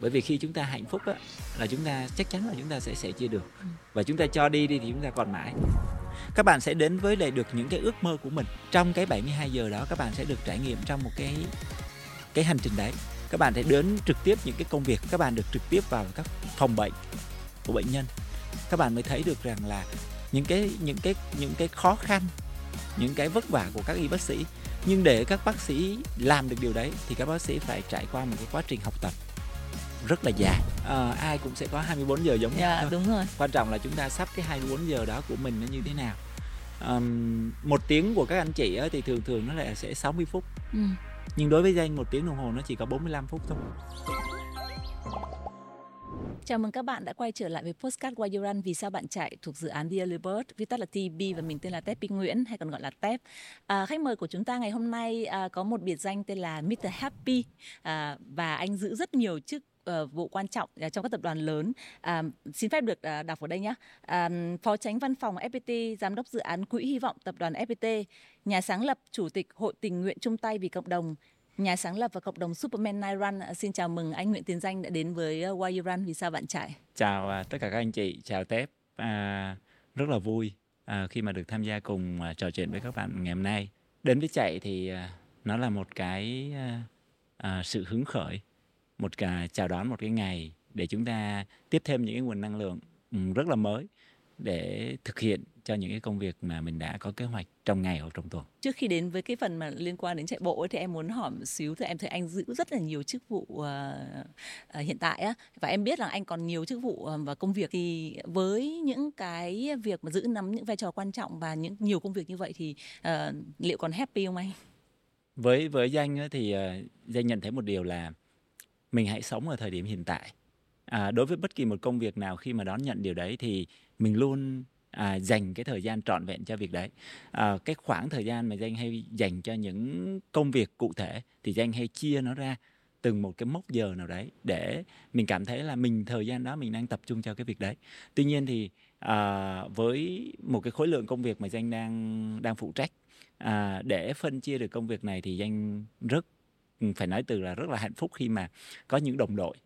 bởi vì khi chúng ta hạnh phúc á là chúng ta chắc chắn là chúng ta sẽ sẻ chia được. Và chúng ta cho đi đi thì chúng ta còn mãi. Các bạn sẽ đến với lại được những cái ước mơ của mình. Trong cái 72 giờ đó các bạn sẽ được trải nghiệm trong một cái cái hành trình đấy. Các bạn sẽ đến trực tiếp những cái công việc các bạn được trực tiếp vào các phòng bệnh của bệnh nhân. Các bạn mới thấy được rằng là những cái những cái những cái khó khăn những cái vất vả của các y bác sĩ. Nhưng để các bác sĩ làm được điều đấy thì các bác sĩ phải trải qua một cái quá trình học tập rất là dài à, ai cũng sẽ có 24 giờ giống nhau Dạ, đúng rồi. quan trọng là chúng ta sắp cái 24 giờ đó của mình nó như thế nào Ờm, một tiếng của các anh chị á, thì thường thường nó lại sẽ 60 phút Ừ. nhưng đối với danh một tiếng đồng hồ nó chỉ có 45 phút thôi Chào mừng các bạn đã quay trở lại với Postcard Why You Run Vì sao bạn chạy thuộc dự án Dearly Bird, viết tắt là TB và mình tên là Tép Pinh Nguyễn hay còn gọi là Tép. À, khách mời của chúng ta ngày hôm nay à, có một biệt danh tên là Mr. Happy à, và anh giữ rất nhiều chức uh, vụ quan trọng uh, trong các tập đoàn lớn. À, xin phép được uh, đọc ở đây nhé. À, Phó tránh văn phòng FPT, giám đốc dự án Quỹ Hy vọng tập đoàn FPT, nhà sáng lập chủ tịch Hội tình nguyện chung tay vì cộng đồng, nhà sáng lập và cộng đồng Superman Night Run. À, xin chào mừng anh Nguyễn Tiến Danh đã đến với uh, Why You Run vì sao bạn chạy. chào à, tất cả các anh chị chào tép à, rất là vui à, khi mà được tham gia cùng à, trò chuyện với các bạn ngày hôm nay đến với chạy thì à, nó là một cái à, à, sự hứng khởi một cả chào đón một cái ngày để chúng ta tiếp thêm những cái nguồn năng lượng ừ, rất là mới để thực hiện cho những cái công việc mà mình đã có kế hoạch trong ngày hoặc trong tuần. Trước khi đến với cái phần mà liên quan đến chạy bộ ấy, thì em muốn hỏi một xíu thì em thấy anh giữ rất là nhiều chức vụ ờ, ờ, hiện tại á. Và em biết là anh còn nhiều chức vụ ờ, và công việc. Thì với những cái việc mà giữ nắm những vai trò quan trọng và những nhiều công việc như vậy thì ờ, liệu còn happy không anh? với với danh thì ờ, danh nhận thấy một điều là mình hãy sống ở thời điểm hiện tại. À, đối với bất kỳ một công việc nào khi mà đón nhận điều đấy thì mình luôn à, dành cái thời gian trọn vẹn cho việc đấy. À, cái khoảng thời gian mà danh hay dành cho những công việc cụ thể thì danh hay chia nó ra từng một cái mốc giờ nào đấy để mình cảm thấy là mình thời gian đó mình đang tập trung cho cái việc đấy. Tuy nhiên thì à, với một cái khối lượng công việc mà danh đang đang phụ trách à, để phân chia được công việc này thì danh rất phải nói từ là rất là hạnh phúc khi mà có những đồng đội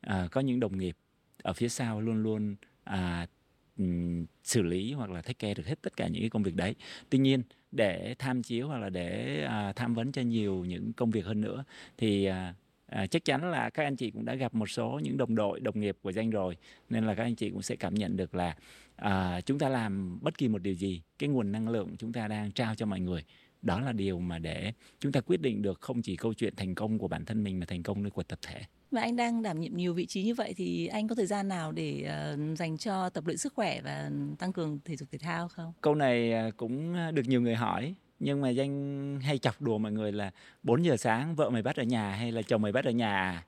à, có những đồng nghiệp ở phía sau luôn luôn à, xử lý hoặc là take care được hết tất cả những cái công việc đấy. Tuy nhiên để tham chiếu hoặc là để à, tham vấn cho nhiều những công việc hơn nữa thì à, à, chắc chắn là các anh chị cũng đã gặp một số những đồng đội đồng nghiệp của danh rồi nên là các anh chị cũng sẽ cảm nhận được là à, chúng ta làm bất kỳ một điều gì cái nguồn năng lượng chúng ta đang trao cho mọi người đó là điều mà để chúng ta quyết định được không chỉ câu chuyện thành công của bản thân mình mà thành công của tập thể Và anh đang đảm nhiệm nhiều vị trí như vậy thì anh có thời gian nào để ờ, dành cho tập luyện sức khỏe và tăng cường thể dục thể thao không? câu này à, cũng được nhiều người hỏi nhưng mà danh hay chọc đùa mọi người là 4 giờ sáng vợ mày bắt ở nhà hay là chồng mày bắt ở nhà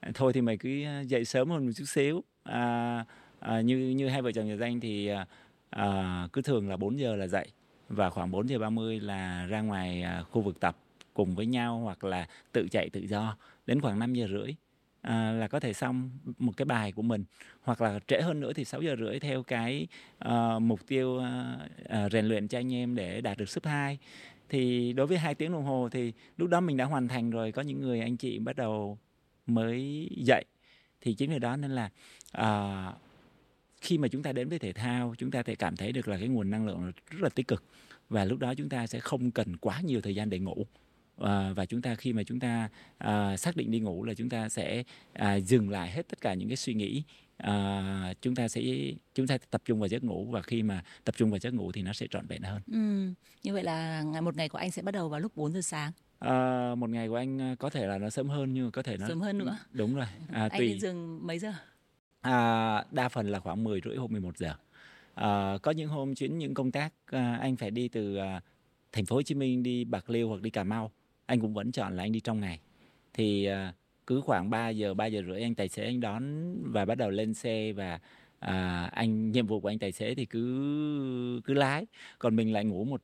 à? thôi thì mày cứ dậy sớm hơn một chút xíu à, à, như như hai vợ chồng nhà danh thì à, cứ thường là 4 giờ là dậy và khoảng 4 giờ 30 là ra ngoài à, khu vực tập cùng với nhau hoặc là tự chạy tự do. Đến khoảng 5 giờ rưỡi à, là có thể xong một cái bài của mình. Hoặc là trễ hơn nữa thì 6 giờ rưỡi theo cái uh, mục tiêu uh, uh, rèn luyện cho anh em để đạt được sub 2 thì đối với hai tiếng đồng hồ thì lúc đó mình đã hoàn thành rồi. Có những người anh chị bắt đầu mới dậy. Thì chính vì đó nên là uh, khi mà chúng ta đến với thể thao chúng ta thể cảm thấy được là cái nguồn năng lượng rất là tích cực và lúc đó chúng ta sẽ không cần quá nhiều thời gian để ngủ. À, và chúng ta khi mà chúng ta à, xác định đi ngủ là chúng ta sẽ à, dừng lại hết tất cả những cái suy nghĩ à, chúng ta sẽ chúng ta tập trung vào giấc ngủ và khi mà tập trung vào giấc ngủ thì nó sẽ trọn vẹn hơn. Ừ, như vậy là ngày một ngày của anh sẽ bắt đầu vào lúc 4 giờ sáng, à, một ngày của anh có thể là nó sớm hơn nhưng mà có thể nó sớm hơn nữa. đúng rồi. À, anh tùy. lên giường mấy giờ? À, đa phần là khoảng 10 rưỡi hoặc 11 giờ. À, có những hôm chuyến những công tác à, anh phải đi từ à, thành phố Hồ Chí Minh đi Bạc Liêu hoặc đi Cà Mau, anh cũng vẫn chọn là anh đi trong ngày. Thì à, cứ khoảng 3 giờ 3 giờ rưỡi anh tài xế anh đón và bắt đầu lên xe và à, anh nhiệm vụ của anh tài xế thì cứ cứ lái, còn mình lại ngủ một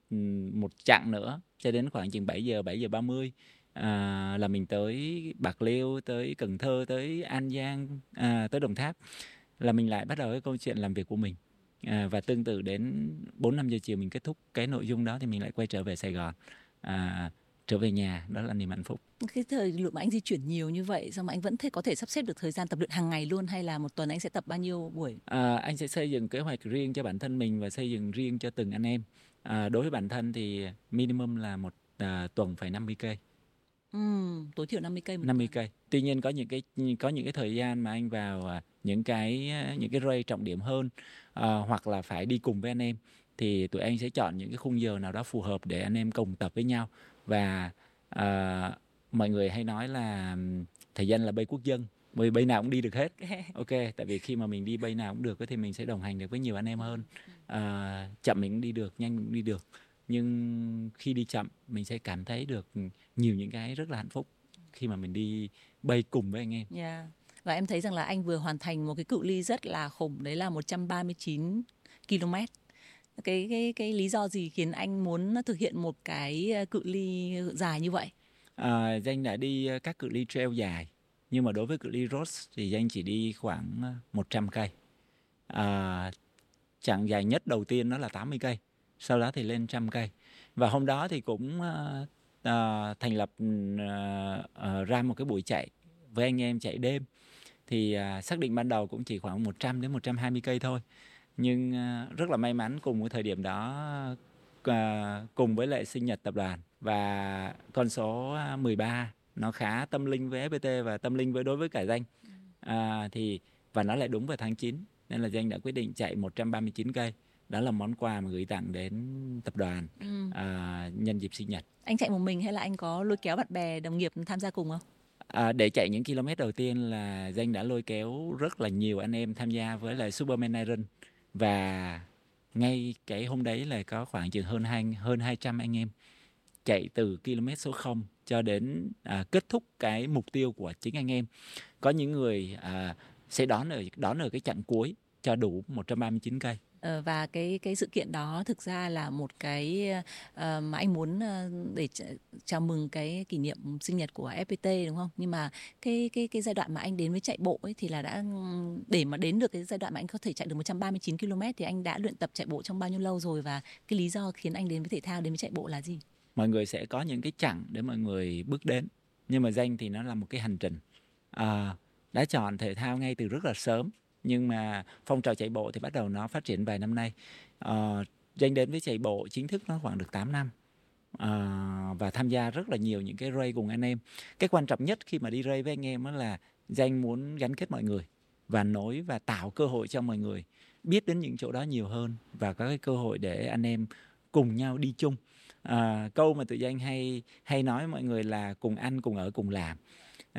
một chặng nữa cho đến khoảng chừng 7 giờ 7 giờ 30 à, là mình tới Bạc Liêu, tới Cần Thơ, tới An Giang, à, tới Đồng Tháp là mình lại bắt đầu cái câu chuyện làm việc của mình. À, và tương tự đến 4 5 giờ chiều mình kết thúc cái nội dung đó thì mình lại quay trở về Sài Gòn. À, trở về nhà đó là niềm hạnh phúc. Cái thời lượng mà anh di chuyển nhiều như vậy sao mà anh vẫn thể có thể sắp xếp được thời gian tập luyện hàng ngày luôn hay là một tuần anh sẽ tập bao nhiêu buổi? À, anh sẽ xây dựng kế hoạch riêng cho bản thân mình và xây dựng riêng cho từng anh em. À, đối với bản thân thì minimum là một à, tuần phải 50 cây ừ, tối thiểu 50 cây 50 cây. Tuy nhiên có những cái có những cái thời gian mà anh vào à, những cái những cái ray trọng điểm hơn à, hoặc là phải đi cùng với anh em thì tụi anh sẽ chọn những cái khung giờ nào đó phù hợp để anh em cùng tập với nhau. Và à, mọi người hay nói là thời gian là bay quốc dân bởi bay nào cũng đi được hết. Ok tại vì khi mà mình đi bay nào cũng được thì mình sẽ đồng hành được với nhiều anh em hơn. À, chậm mình cũng đi được nhanh mình cũng đi được nhưng khi đi chậm mình sẽ cảm thấy được nhiều những cái rất là hạnh phúc khi mà mình đi bay cùng với anh em. Yeah. Dạ. Và em thấy rằng là anh vừa hoàn thành một cái cự ly rất là khủng đấy là 139 km. Cái cái cái lý do gì khiến anh muốn thực hiện một cái cự ly dài như vậy? À, danh đã đi các cự ly trail dài nhưng mà đối với cự ly road thì danh chỉ đi khoảng 100 cây. À, chặng dài nhất đầu tiên nó là 80 cây, sau đó thì lên trăm cây. Và hôm đó thì cũng uh, uh, thành lập uh, uh, ra một cái buổi chạy với anh em chạy đêm. Thì uh, xác định ban đầu cũng chỉ khoảng 100 đến 120 cây thôi. Nhưng uh, rất là may mắn cùng với thời điểm đó uh, cùng với lại sinh nhật tập đoàn. Và con số 13 nó khá tâm linh với FPT và tâm linh với đối với cả danh. À, thì và nó lại đúng vào tháng 9 nên là danh đã quyết định chạy 139 cây đó là món quà mà gửi tặng đến tập đoàn ừ. à, nhân dịp sinh nhật anh chạy một mình hay là anh có lôi kéo bạn bè đồng nghiệp tham gia cùng không À, để chạy những km đầu tiên là danh đã lôi kéo rất là nhiều anh em tham gia với lại Superman Iron và ngay cái hôm đấy là có khoảng chừng hơn hai hơn 200 anh em chạy từ km số 0 cho đến à, kết thúc cái mục tiêu của chính anh em. Có những người à, sẽ đón ở đón ở cái chặng cuối cho đủ 139 cây. Ờ, và cái cái sự kiện đó thực ra là một cái uh, mà anh muốn uh, để chào mừng cái kỷ niệm sinh nhật của FPT đúng không? Nhưng mà cái cái cái giai đoạn mà anh đến với chạy bộ ấy thì là đã ừ, để mà đến được cái giai đoạn mà anh có thể chạy được 139 km thì anh đã luyện tập chạy bộ trong bao nhiêu lâu rồi và cái lý do khiến anh đến với thể thao đến với chạy bộ là gì? Mọi người sẽ có những cái chặng để mọi người bước đến nhưng mà danh thì nó là một cái hành trình. À, đã chọn thể thao ngay từ rất là sớm nhưng mà phong trào chạy bộ thì bắt đầu nó phát triển vài năm nay. Uh, danh đến với chạy bộ chính thức nó khoảng được 8 năm. Uh, và tham gia rất là nhiều những cái ray cùng anh em. Cái quan trọng nhất khi mà đi ray với anh em đó là danh muốn gắn kết mọi người và nối và tạo cơ hội cho mọi người biết đến những chỗ đó nhiều hơn và có cái cơ hội để anh em cùng nhau đi chung. À, câu mà tụi danh hay hay nói mọi người là cùng ăn cùng ở cùng làm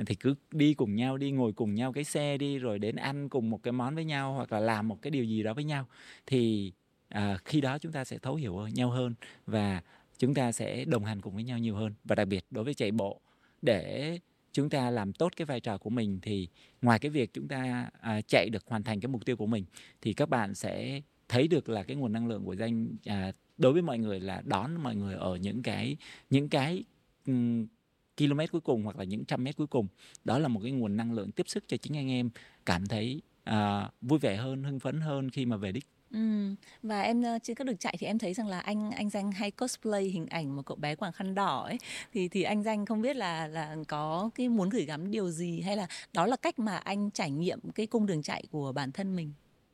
thì cứ đi cùng nhau đi ngồi cùng nhau cái xe đi rồi đến ăn cùng một cái món với nhau hoặc là làm một cái điều gì đó với nhau thì à, khi đó chúng ta sẽ thấu hiểu nhau hơn và chúng ta sẽ đồng hành cùng với nhau nhiều hơn. Và đặc biệt đối với chạy bộ để chúng ta làm tốt cái vai trò của mình thì ngoài cái việc chúng ta à, chạy được hoàn thành cái mục tiêu của mình thì các bạn sẽ thấy được là cái nguồn năng lượng của danh à, đối với mọi người là đón mọi người ở những cái những cái um, km cuối cùng hoặc là những trăm mét cuối cùng. Đó là một cái nguồn năng lượng tiếp sức cho chính anh em cảm thấy à, vui vẻ hơn hưng phấn hơn khi mà về đích. Ừ. và em trên các đường chạy thì em thấy rằng là anh anh danh hay cosplay hình ảnh một cậu bé quàng khăn đỏ ấy. Thì thì anh danh không biết là là có cái muốn gửi gắm điều gì hay là đó là cách mà anh trải nghiệm cái cung đường chạy của bản thân mình?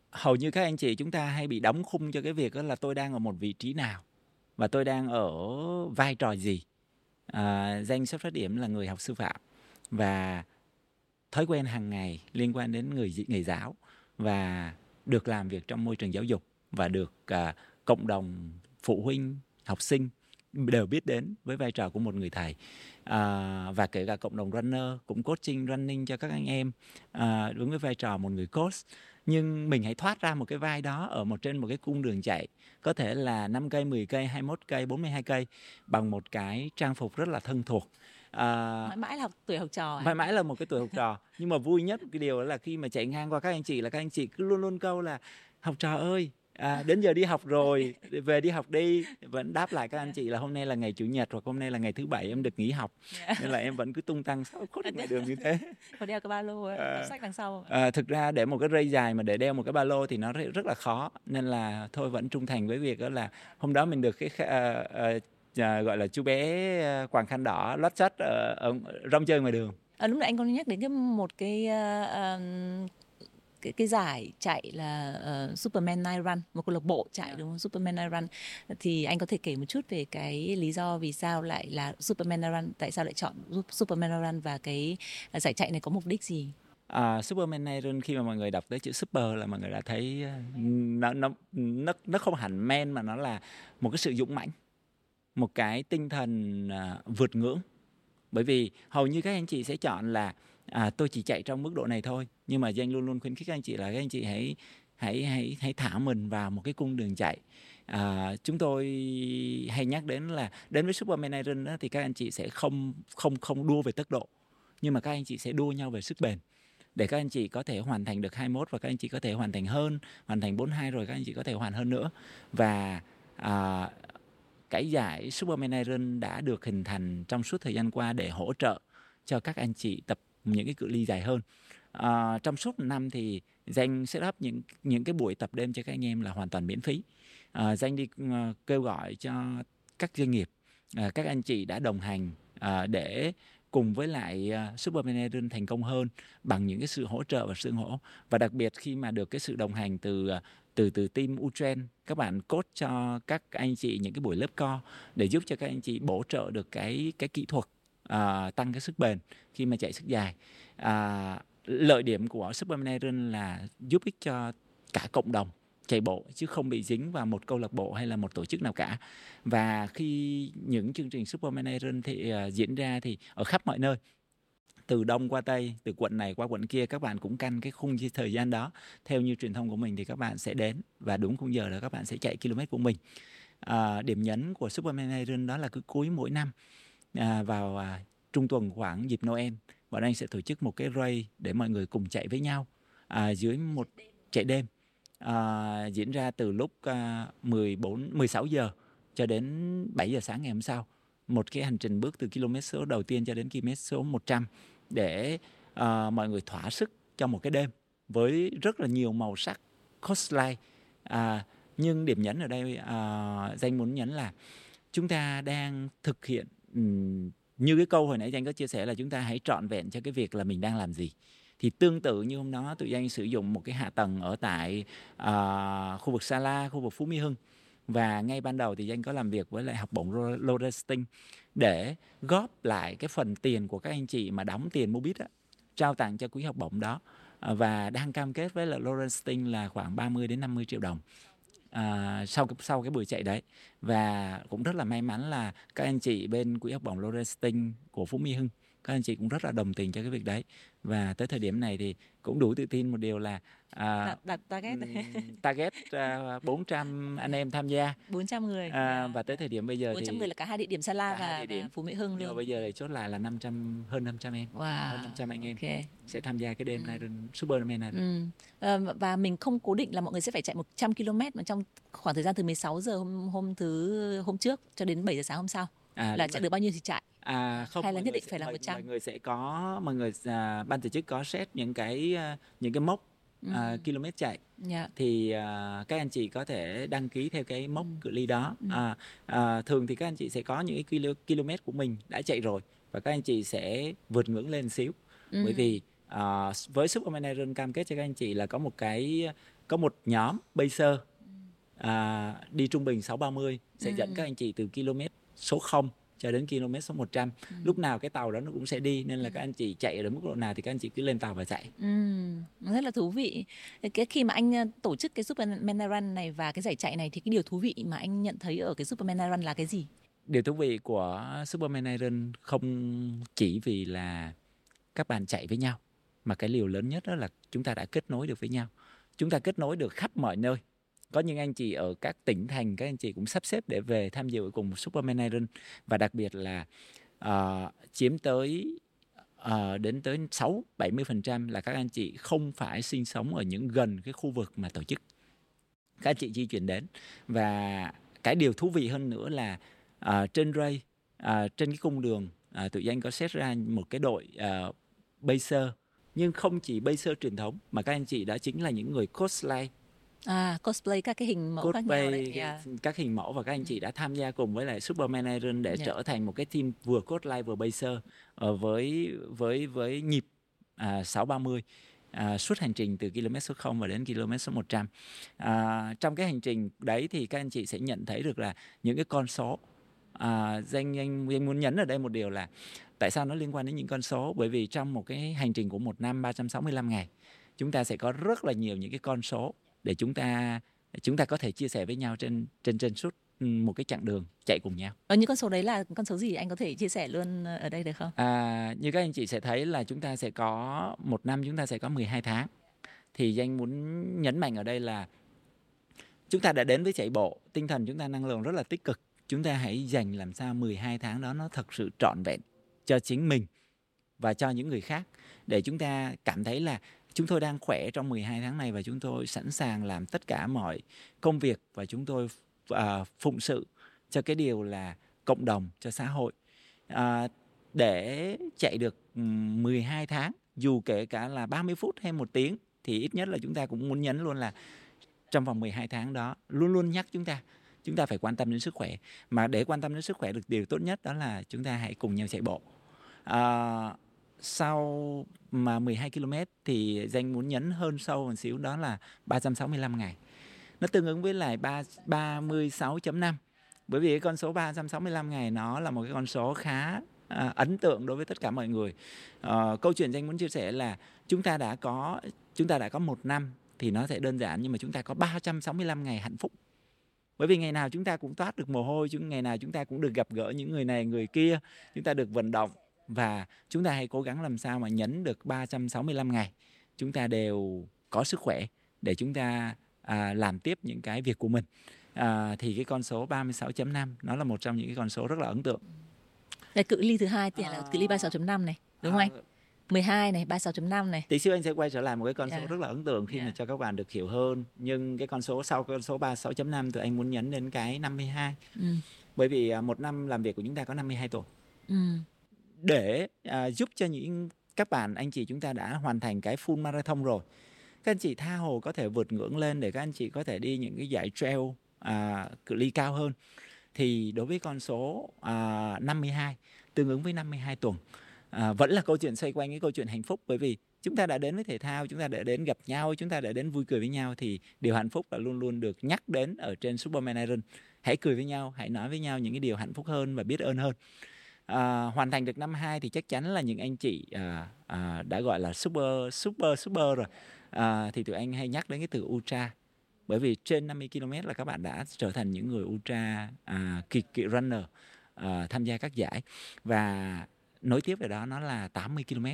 Hầu như các anh chị chúng ta hay bị đóng khung cho cái việc đó là tôi đang ở một vị trí nào và tôi đang ở vai trò gì à, danh xuất phát điểm là người học sư phạm và thói quen hàng ngày liên quan đến người nghề giáo và được làm việc trong môi trường giáo dục và được à, cộng đồng phụ huynh học sinh đều biết đến với vai trò của một người thầy. À, và kể cả cộng đồng runner cũng coaching running cho các anh em à, đúng với vai trò một người coach nhưng mình hãy thoát ra một cái vai đó ở một trên một cái cung đường chạy. Có thể là 5 cây, 10 cây, 21 cây, 42 cây bằng một cái trang phục rất là thân thuộc. À, mãi mãi là tuổi học trò mãi mãi là một cái tuổi học trò. Nhưng mà vui nhất cái điều là khi mà chạy ngang qua các anh chị là các anh chị cứ luôn luôn câu là học trò ơi à, đến giờ đi học rồi về đi học đi. Vẫn đáp lại các anh chị là hôm nay là ngày chủ nhật hoặc hôm nay là ngày thứ bảy em được nghỉ học. Yeah. nên là em vẫn cứ tung tăng sao khuất ngoài đường như thế. Còn đeo cái ba lô à, sách đằng sau à, thực ra để một cái dây dài mà để đeo một cái ba lô thì nó rất là khó. Nên là thôi vẫn trung thành với việc đó là hôm đó mình được cái uh, uh, à, gọi là chú bé à, quàng khăn đỏ lót chất ở, ở rong chơi ngoài đường. À, lúc nãy anh có nhắc đến cái một cái uh, cái cái giải chạy là uh, Superman Night Run một câu lạc bộ chạy yeah. đúng không? Superman Night Run. Thì anh có thể kể một chút về cái lý do vì sao lại là Superman Night Run tại sao lại chọn Superman Night Run và cái giải chạy này có mục đích gì? À, Superman Run khi mà mọi người đọc tới chữ super là mọi người đã thấy nó nó nó nó không hẳn men mà nó là một cái sự dũng mãnh một cái tinh thần uh, vượt ngưỡng. Bởi vì hầu như các anh chị sẽ chọn là à, tôi chỉ chạy trong mức độ này thôi nhưng mà danh luôn luôn khuyến khích các anh chị là các anh chị hãy hãy hãy hãy thả mình vào một cái cung đường chạy. À, chúng tôi hay nhắc đến là đến với Superman Iron đó thì các anh chị sẽ không không không đua về tốc độ nhưng mà các anh chị sẽ đua nhau về sức bền. Để các anh chị có thể hoàn thành được 21 và các anh chị có thể hoàn thành hơn hoàn thành 42 rồi các anh chị có thể hoàn hơn nữa. Và à, cái giải Superman Iron đã được hình thành trong suốt thời gian qua để hỗ trợ cho các anh chị tập những cái cự ly dài hơn à, trong suốt năm thì danh set up những những cái buổi tập đêm cho các anh em là hoàn toàn miễn phí. Ờ, à, danh đi uh, kêu gọi cho các doanh nghiệp uh, các anh chị đã đồng hành uh, để cùng với lại uh, Superman Iron thành công hơn bằng những cái sự hỗ trợ và sự hỗ và đặc biệt khi mà được cái sự đồng hành từ từ từ team Utren các bạn cốt cho các anh chị những cái buổi lớp co để giúp cho các anh chị bổ trợ được cái cái kỹ thuật uh, tăng cái sức bền khi mà chạy sức dài. Uh, lợi điểm của Superman là giúp ích cho cả cộng đồng chạy bộ chứ không bị dính vào một câu lạc bộ hay là một tổ chức nào cả. Và khi những chương trình Superman Iron thì uh, diễn ra thì ở khắp mọi nơi từ đông qua tây từ quận này qua quận kia các bạn cũng căn cái khung thời gian đó. Theo như truyền thông của mình thì các bạn sẽ đến và đúng khung giờ là các bạn sẽ chạy km của mình. À, điểm nhấn của Superman Iron đó là cứ cuối mỗi năm à, vào à, trung tuần khoảng dịp Noel bọn anh sẽ tổ chức một cái ray để mọi người cùng chạy với nhau à, dưới một chạy đêm. À, diễn ra từ lúc à, 14 16 giờ cho đến 7 giờ sáng ngày hôm sau. Một cái hành trình bước từ km số đầu tiên cho đến km số 100 để à, mọi người thỏa sức cho một cái đêm với rất là nhiều màu sắc cosplay. À, nhưng điểm nhấn ở đây à, danh muốn nhấn là chúng ta đang thực hiện um, như cái câu hồi nãy anh có chia sẻ là chúng ta hãy trọn vẹn cho cái việc là mình đang làm gì. Thì tương tự như hôm đó tụi anh sử dụng một cái hạ tầng ở tại uh, khu vực Sala, khu vực Phú Mỹ Hưng. Và ngay ban đầu thì anh có làm việc với lại học bổng Loresting để góp lại cái phần tiền của các anh chị mà đóng tiền Mobit á, trao tặng cho quỹ học bổng đó. Và đang cam kết với lại Loresting là khoảng 30 đến 50 triệu đồng à, sau cái sau cái buổi chạy đấy. Và cũng rất là may mắn là các anh chị bên quỹ học bổng Loresting của Phú Mỹ Hưng các anh chị cũng rất là đồng tình cho cái việc đấy và tới thời điểm này thì cũng đủ tự tin một điều là à, đặt, đặt target target uh, 400 anh em tham gia 400 người à, và tới thời điểm bây giờ 400 thì người là cả hai địa điểm Sa La và, điểm. và Phú Mỹ Hưng luôn bây giờ thì chốt lại là 500 hơn 500 em wow. hơn 500 anh em okay. sẽ tham gia cái đêm này ừ. Superman này ừ. à, và mình không cố định là mọi người sẽ phải chạy 100 km mà trong khoảng thời gian từ 16 giờ hôm hôm thứ hôm trước cho đến 7 giờ sáng hôm sau à, là chạy được bao nhiêu thì chạy à không hay là nhất định phải là một trăm mọi người sẽ có mọi người à, ban tổ chức có set những cái à, những cái mốc ừ. à, km chạy yeah. Dạ. thì à, các anh chị có thể đăng ký theo cái mốc ừ. cự ly đó ừ. à, à, thường thì các anh chị sẽ có những cái km của mình đã chạy rồi và các anh chị sẽ vượt ngưỡng lên xíu ừ. bởi vì à, với Superman Iron cam kết cho các anh chị là có một cái có một nhóm Pacer à, đi trung bình 630 sẽ ừ. dẫn các anh chị từ km số 0 cho đến km số 100 ừ. lúc nào cái tàu đó nó cũng sẽ đi nên là ừ. các anh chị chạy ở mức độ nào thì các anh chị cứ lên tàu và chạy ừ. rất là thú vị cái khi mà anh ờ, tổ chức cái Superman Run này và cái giải chạy này thì cái điều thú vị mà anh nhận thấy ở cái Superman Run là cái gì điều thú vị của Superman Run không chỉ vì là các bạn chạy với nhau mà cái điều lớn nhất đó là chúng ta đã kết nối được với nhau chúng ta kết nối được khắp mọi nơi có những anh chị ở các tỉnh thành các anh chị cũng sắp xếp để về tham dự cùng Superman Iron và đặc biệt là uh, chiếm tới uh, đến tới 6 70% là các anh chị không phải sinh sống ở những gần cái khu vực mà tổ chức. Các anh chị di chuyển đến. Và cái điều thú vị hơn nữa là uh, trên ray uh, trên cái cung đường uh, tụi anh có xét ra một cái đội uh, baser. Nhưng không chỉ baser truyền thống mà các anh chị đã chính là những người cosplay À, cosplay các cái hình mẫu khác nhau đấy. cosplay Yeah. các hình mẫu và các anh chị đã tham gia cùng với lại Superman Iron để Yeah. trở thành một cái team vừa cosplay vừa baser ờ, với với với nhịp à, 630 à, suốt hành trình từ km số 0 và đến km số 100. À, trong cái hành trình đấy thì các anh chị sẽ nhận thấy được là những cái con số à, danh anh anh muốn nhấn ở đây một điều là tại sao nó liên quan đến những con số bởi vì trong một cái hành trình của một năm 365 ngày chúng ta sẽ có rất là nhiều những cái con số để chúng ta chúng ta có thể chia sẻ với nhau trên trên trên suốt ừ, một cái chặng đường chạy cùng nhau. Ở những con số đấy là con số gì anh có thể chia sẻ luôn ở đây được không? À, như các anh chị sẽ thấy là chúng ta sẽ có một năm chúng ta sẽ có 12 tháng. Thì danh muốn nhấn mạnh ở đây là chúng ta đã đến với chạy bộ, tinh thần chúng ta năng lượng rất là tích cực. Chúng ta hãy dành làm sao 12 tháng đó nó thật sự trọn vẹn cho chính mình và cho những người khác để chúng ta cảm thấy là chúng tôi đang khỏe trong 12 tháng này và chúng tôi sẵn sàng làm tất cả mọi công việc và chúng tôi uh, phụng sự cho cái điều là cộng đồng cho xã hội. Uh, để chạy được ừ, 12 tháng dù kể cả là 30 phút hay một tiếng thì ít nhất là chúng ta cũng muốn nhấn luôn là trong vòng 12 tháng đó luôn luôn nhắc chúng ta chúng ta phải quan tâm đến sức khỏe. Mà để quan tâm đến sức khỏe được điều tốt nhất đó là chúng ta hãy cùng nhau chạy bộ. À, sau mà 12 km thì danh muốn nhấn hơn sâu một xíu đó là 365 ngày. Nó tương ứng với lại 3, 36.5 bởi vì cái con số 365 ngày nó là một cái con số khá à, ấn tượng đối với tất cả mọi người. À, câu chuyện danh muốn chia sẻ là chúng ta đã có chúng ta đã có một năm thì nó sẽ đơn giản nhưng mà chúng ta có 365 ngày hạnh phúc. Bởi vì ngày nào chúng ta cũng toát được mồ hôi chúng ngày nào chúng ta cũng được gặp gỡ những người này người kia chúng ta được vận động và chúng ta hãy cố gắng làm sao mà nhấn được 365 ngày chúng ta đều có sức khỏe để chúng ta à, làm tiếp những cái việc của mình à, thì cái con số 36.5 nó là một trong những cái con số rất là ấn tượng Là cự ly thứ hai thì là cự ly 36.5 này, đúng không anh? 12 này, 36.5 này. Tí xíu anh sẽ quay trở lại một cái con số Yeah. rất là ấn tượng khi mà Yeah. cho các bạn được hiểu hơn. Nhưng cái con số sau con số 36.5 thì anh muốn nhấn đến cái 52. Ừ. Bởi vì à, một năm làm việc của chúng ta có 52 tuần. Ừ. Để à, giúp cho những các bạn anh chị chúng ta đã hoàn thành cái full marathon rồi. Các anh chị tha hồ có thể vượt ngưỡng lên để các anh chị có thể đi những cái giải trail à, cự ly cao hơn. Thì đối với con số à, 52 tương ứng với 52 tuần à, vẫn là câu chuyện xoay quanh cái câu chuyện hạnh phúc bởi vì chúng ta đã đến với thể thao chúng ta đã đến gặp nhau chúng ta đã đến vui cười với nhau thì điều hạnh phúc là luôn luôn được nhắc đến ở trên Superman Iron hãy cười với nhau hãy nói với nhau những cái điều hạnh phúc hơn và biết ơn hơn à, hoàn thành được năm hai thì chắc chắn là những anh chị à, à, đã gọi là super super super rồi. À, thì tụi anh hay nhắc đến cái từ ultra. Bởi vì trên 50 km là các bạn đã trở thành những người ultra à, kỳ kỵ runner à, tham gia các giải. Và nối tiếp về đó nó là 80 km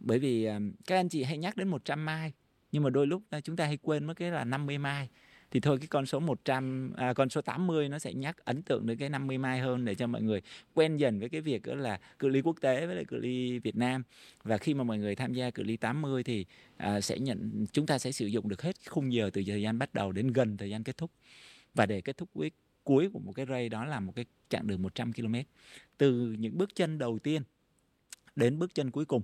bởi vì à, các anh chị hay nhắc đến 100 mai nhưng mà đôi lúc chúng ta hay quên mất cái là 50 mai thì thôi cái con số 100 à, con số 80 nó sẽ nhắc ấn tượng đến cái 50 mai hơn để cho mọi người quen dần với cái việc đó là cự ly quốc tế với lại cự ly Việt Nam. Và khi mà mọi người tham gia cự ly 80 thì à, sẽ nhận chúng ta sẽ sử dụng được hết khung giờ từ thời gian bắt đầu đến gần thời gian kết thúc. Và để kết thúc cuối cuối của một cái ray đó là một cái chặng đường 100 km từ những bước chân đầu tiên đến bước chân cuối cùng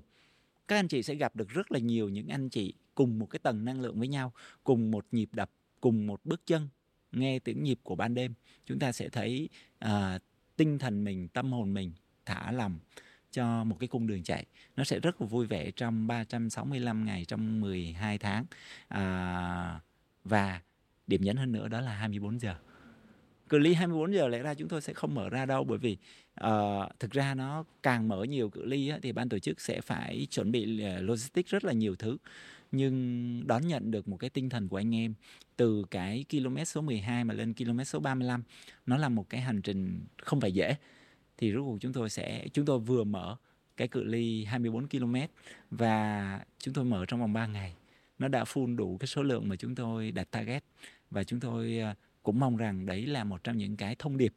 các anh chị sẽ gặp được rất là nhiều những anh chị cùng một cái tầng năng lượng với nhau cùng một nhịp đập cùng một bước chân nghe tiếng nhịp của ban đêm chúng ta sẽ thấy à, tinh thần mình tâm hồn mình thả lòng cho một cái cung đường chạy. Nó sẽ rất là vui vẻ trong 365 ngày trong 12 tháng. À, và điểm nhấn hơn nữa đó là 24 giờ. Cự ly 24 giờ lẽ ra chúng tôi sẽ không mở ra đâu bởi vì uh, thực ra nó càng mở nhiều cự ly á, thì ban tổ chức sẽ phải chuẩn bị ờ, logistics rất là nhiều thứ nhưng đón nhận được một cái tinh thần của anh em từ cái km số 12 mà lên km số 35 nó là một cái hành trình không phải dễ. Thì rốt cuộc chúng tôi sẽ chúng tôi vừa mở cái cự ly 24 km và chúng tôi mở trong vòng 3 ngày. Nó đã full đủ cái số lượng mà chúng tôi đặt target và chúng tôi ờ, cũng mong rằng đấy là một trong những cái thông điệp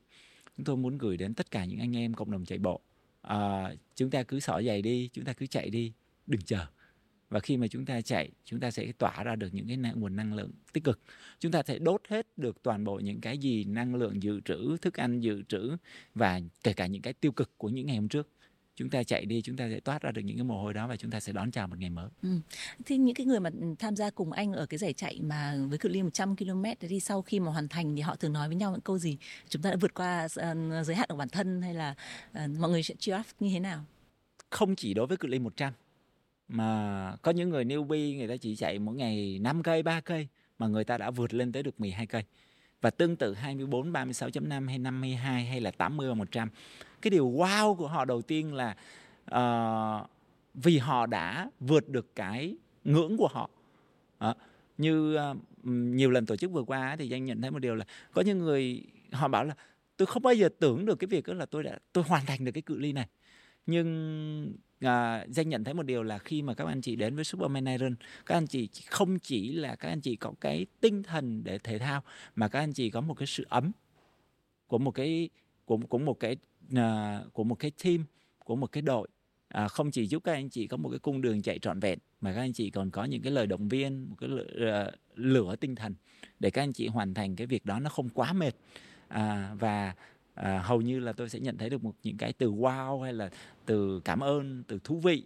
chúng tôi muốn gửi đến tất cả những anh em cộng đồng chạy bộ. À, chúng ta cứ xỏ giày đi chúng ta cứ chạy đi đừng chờ và khi mà chúng ta chạy chúng ta sẽ tỏa ra được những cái nguồn năng lượng tích cực chúng ta sẽ đốt hết được toàn bộ những cái gì năng lượng dự trữ thức ăn dự trữ và kể cả những cái tiêu cực của những ngày hôm trước chúng ta chạy đi chúng ta sẽ toát ra được những cái mồ hôi đó và chúng ta sẽ đón chào một ngày mới. Ừ. Thì những cái người mà tham gia cùng anh ở cái giải chạy mà với cự ly 100 km thì sau khi mà hoàn thành thì họ thường nói với nhau những câu gì? Chúng ta đã vượt qua uh, giới hạn của bản thân hay là uh, mọi người sẽ cheer up như thế nào? Không chỉ đối với cự ly 100 mà có những người newbie người ta chỉ chạy mỗi ngày 5 cây, 3 cây mà người ta đã vượt lên tới được 12 cây. Và tương tự 24, 36.5 hay 52 hay là 80 và 100 cái điều wow của họ đầu tiên là uh, vì họ đã vượt được cái ngưỡng của họ. Uh, như uh, nhiều lần tổ chức vừa qua thì danh nhận thấy một điều là có những người họ bảo là tôi không bao giờ tưởng được cái việc đó là tôi đã tôi hoàn thành được cái cự ly này. Nhưng à, danh nhận thấy một điều là khi mà các anh chị đến với Superman Iron các anh chị không chỉ là các anh chị có cái tinh thần để thể thao mà các anh chị có một cái sự ấm của một cái của của một cái à, của một cái team của một cái đội. À, không chỉ giúp các anh chị có một cái cung đường chạy trọn vẹn mà các anh chị còn có những cái lời động viên một cái lửa, uh, à, lửa tinh thần để các anh chị hoàn thành cái việc đó nó không quá mệt. À, và à, hầu như là tôi sẽ nhận thấy được một những cái từ wow hay là từ cảm ơn từ thú vị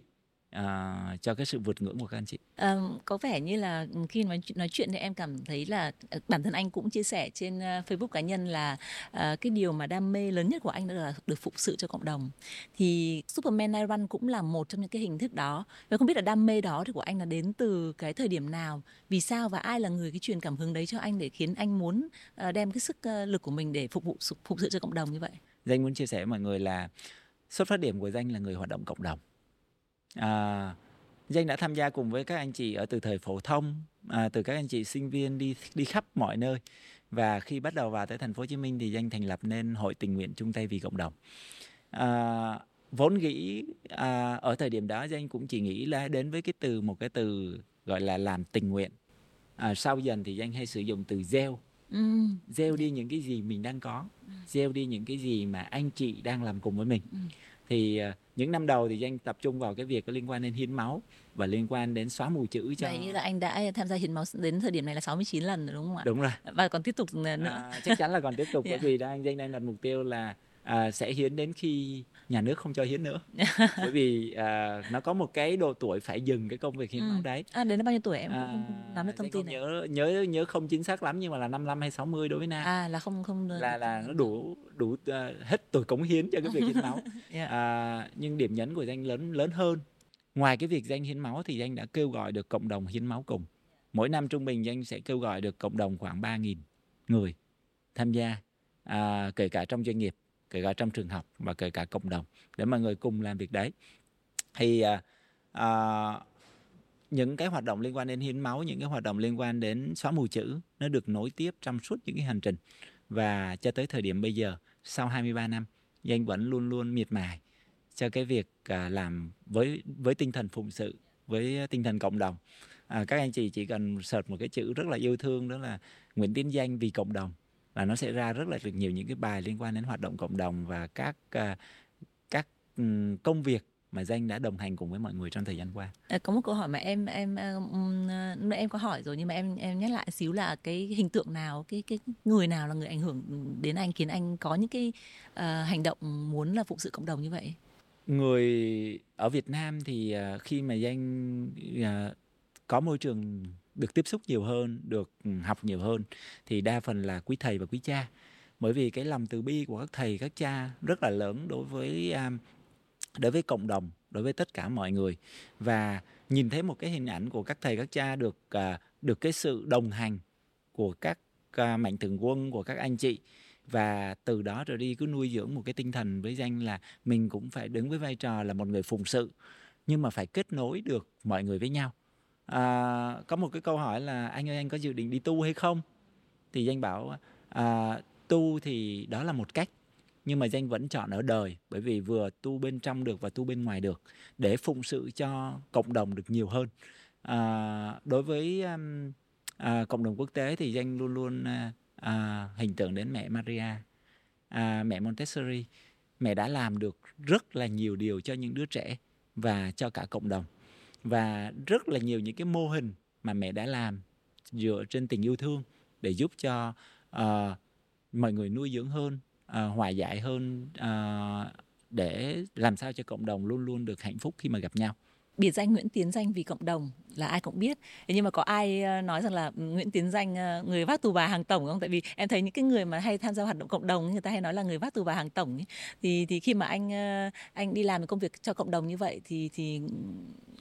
uh, cho cái sự vượt ngưỡng của các anh chị? À, có vẻ như là khi nói nói chuyện thì em cảm thấy là ờ, bản thân anh cũng chia sẻ trên uh, Facebook cá nhân là uh, cái điều mà đam mê lớn nhất của anh đó là được phụng sự cho cộng đồng. Thì Superman I Run cũng là một trong những cái hình thức đó. Và không biết là đam mê đó thì của anh là đến từ cái thời điểm nào? Vì sao và ai là người cái truyền cảm hứng đấy cho anh để khiến anh muốn uh, đem cái sức lực của mình để phục vụ phục sự cho cộng đồng như vậy? Danh muốn chia sẻ với mọi người là xuất phát điểm của danh là người hoạt động cộng đồng à, danh đã tham gia cùng với các anh chị ở từ thời phổ thông à, từ các anh chị sinh viên đi đi khắp mọi nơi và khi bắt đầu vào tới thành phố Hồ Chí Minh thì danh thành lập nên hội tình nguyện chung tay vì cộng đồng à, vốn nghĩ à, ở thời điểm đó danh cũng chỉ nghĩ là đến với cái từ một cái từ gọi là làm tình nguyện à, sau dần thì danh hay sử dụng từ gieo ừ. gieo đi những cái gì mình đang có ừ. gieo đi những cái gì mà anh chị đang làm cùng với mình ừ. Thì à, những năm đầu thì danh tập trung vào cái việc có liên quan đến hiến máu và liên quan đến xóa mù chữ cho Vậy như là anh đã tham gia hiến máu đến thời điểm này là 69 lần rồi đúng không ạ? Đúng rồi. Và còn tiếp tục nữa. À, chắc chắn là còn tiếp tục yeah. bởi vì đang danh đang đặt mục tiêu là à, sẽ hiến đến khi nhà nước không cho hiến nữa. Bởi vì à, nó có một cái độ tuổi phải dừng cái công việc hiến ừ. máu đấy. À đến bao nhiêu tuổi em à, không nắm được thông tin này. nhớ nhớ nhớ không chính xác lắm nhưng mà là 55 hay 60 đối với nam. À là không không là là nó đủ đủ uh, hết tuổi cống hiến cho cái việc hiến máu. Yeah. à, nhưng điểm nhấn của danh lớn lớn hơn ngoài cái việc danh hiến máu thì danh đã kêu gọi được cộng đồng hiến máu cùng. Mỗi năm trung bình danh sẽ kêu gọi được cộng đồng khoảng 3.000 người tham gia à, kể cả trong doanh nghiệp kể cả trong trường học và kể cả cộng đồng để mọi người cùng làm việc đấy. Thì à, à, những cái hoạt động liên quan đến hiến máu những cái hoạt động liên quan đến xóa mù chữ nó được nối tiếp trong suốt những cái hành trình. Và cho tới thời điểm bây giờ sau 23 năm danh vẫn luôn luôn miệt mài cho cái việc à, làm với với tinh thần phụng sự với tinh thần cộng đồng. À, các anh chị chỉ cần search một cái chữ rất là yêu thương đó là Nguyễn Tiến Danh vì cộng đồng là nó sẽ ra rất là nhiều những cái bài liên quan đến hoạt động cộng đồng và các uh, các um, công việc mà danh đã đồng hành cùng với mọi người trong thời gian qua. À, có một câu hỏi mà em em um, em có hỏi rồi nhưng mà em em nhắc lại xíu là cái hình tượng nào, cái cái người nào là người ảnh hưởng đến anh khiến anh có những cái uh, hành động muốn là phụng sự cộng đồng như vậy? Người ở Việt Nam thì uh, khi mà danh uh, có môi trường được tiếp xúc nhiều hơn, được ừ, học nhiều hơn, thì đa phần là quý thầy và quý cha. Bởi vì cái lòng từ bi của các thầy, các cha rất là lớn đối với à, đối với cộng đồng, đối với tất cả mọi người. Và nhìn thấy một cái hình ảnh của các thầy, các cha được à, được cái sự đồng hành của các à, mạnh thường quân, của các anh chị, và từ đó rồi đi cứ nuôi dưỡng một cái tinh thần với danh là mình cũng phải đứng với vai trò là một người phụng sự, nhưng mà phải kết nối được mọi người với nhau à, có một cái câu hỏi là anh ơi anh có dự định đi tu hay không? Thì danh bảo à, tu thì đó là một cách nhưng mà danh vẫn chọn ở đời bởi vì vừa tu bên trong được và tu bên ngoài được để phụng sự cho cộng đồng được nhiều hơn. À, đối với um, à, cộng đồng quốc tế thì danh luôn luôn à, à, hình tượng đến mẹ Maria à, mẹ Montessori. Mẹ đã làm được rất là nhiều điều cho những đứa trẻ và cho cả cộng đồng và rất là nhiều những cái mô hình mà mẹ đã làm dựa trên tình yêu thương để giúp cho uh, mọi người nuôi dưỡng hơn uh, hòa giải hơn uh, để làm sao cho cộng đồng luôn luôn được hạnh phúc khi mà gặp nhau biệt danh Nguyễn Tiến Danh vì cộng đồng là ai cũng biết. Thế nhưng mà có ai nói rằng là ừ, Nguyễn Tiến Danh người vác tù bà hàng tổng không? Tại vì em thấy những cái người mà hay tham gia hoạt động cộng đồng người ta hay nói là người vác tù bà hàng tổng ấy. Thì thì khi mà anh anh đi làm công việc cho cộng đồng như vậy thì thì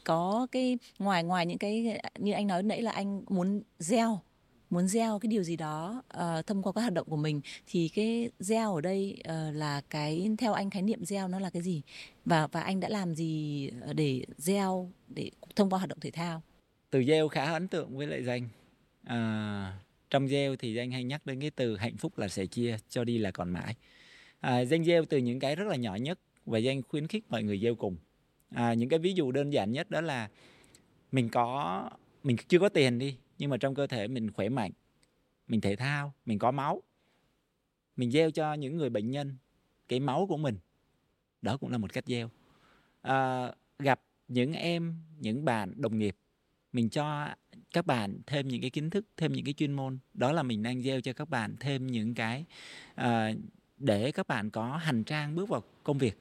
có cái ngoài ngoài những cái như anh nói nãy là anh muốn gieo muốn gieo cái điều gì đó uh, thông qua các hoạt động của mình thì cái gieo ở đây uh, là cái theo anh khái niệm gieo nó là cái gì? Và và anh đã làm gì ờ, để gieo để thông qua hoạt động thể thao? Từ gieo khá ấn tượng với lại danh. À, trong gieo thì danh hay nhắc đến cái từ hạnh phúc là sẻ chia cho đi là còn mãi. À, danh gieo từ những cái rất là nhỏ nhất và danh khuyến khích mọi người gieo cùng à, những cái ví dụ đơn giản nhất đó là mình có mình chưa có tiền đi nhưng mà trong cơ thể mình khỏe mạnh mình thể thao mình có máu mình gieo cho những người bệnh nhân cái máu của mình. Đó cũng là một cách gieo. À, gặp những em những bạn đồng nghiệp mình cho các bạn thêm những cái kiến thức thêm những cái chuyên môn. Đó là mình đang gieo cho các bạn thêm những cái à, để các bạn có hành trang bước vào công việc.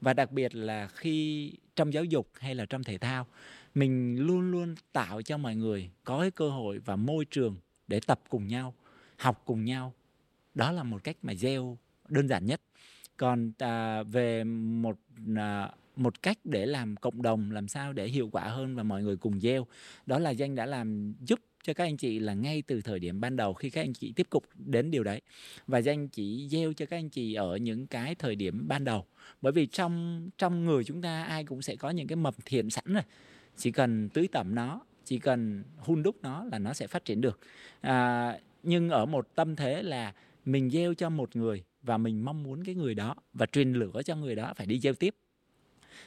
Và đặc biệt là khi trong giáo dục hay là trong thể thao mình luôn luôn tạo cho mọi người có cái cơ hội và môi trường để tập cùng nhau học cùng nhau. Đó là một cách mà gieo đơn giản nhất. Còn à, về một à, một cách để làm cộng đồng làm sao để hiệu quả hơn và mọi người cùng gieo đó là danh đã làm giúp cho các anh chị là ngay từ thời điểm ban đầu khi các anh chị tiếp tục đến điều đấy. Và danh chỉ gieo cho các anh chị ở những cái thời điểm ban đầu. Bởi vì trong trong người chúng ta ai cũng sẽ có những cái mầm thiện sẵn rồi. Chỉ cần tưới tẩm nó chỉ cần hun đúc nó là nó sẽ phát triển được. À, nhưng ở một tâm thế là mình gieo cho một người và mình mong muốn cái người đó và truyền lửa cho người đó phải đi gieo tiếp.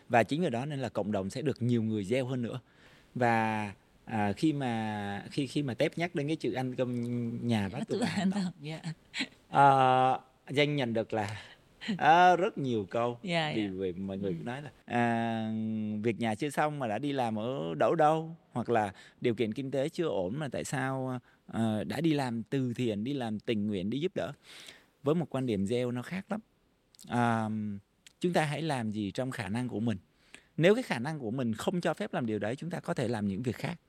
Và chính người đó nên là cộng đồng sẽ được nhiều người gieo hơn nữa. Và à, khi mà khi khi mà tép nhắc đến cái chữ ăn cơm nhà bác tự ăn yeah. à, danh nhận được là à, rất nhiều câu yeah, vì yeah. mọi người ừ. nói là à, việc nhà chưa xong mà đã đi làm ở đậu đâu hoặc là điều kiện kinh tế chưa ổn mà tại sao à, đã đi làm từ thiện đi làm tình nguyện đi giúp đỡ với một quan điểm gieo nó khác lắm à, chúng ta hãy làm gì trong khả năng của mình nếu cái khả năng của mình không cho phép làm điều đấy chúng ta có thể làm những việc khác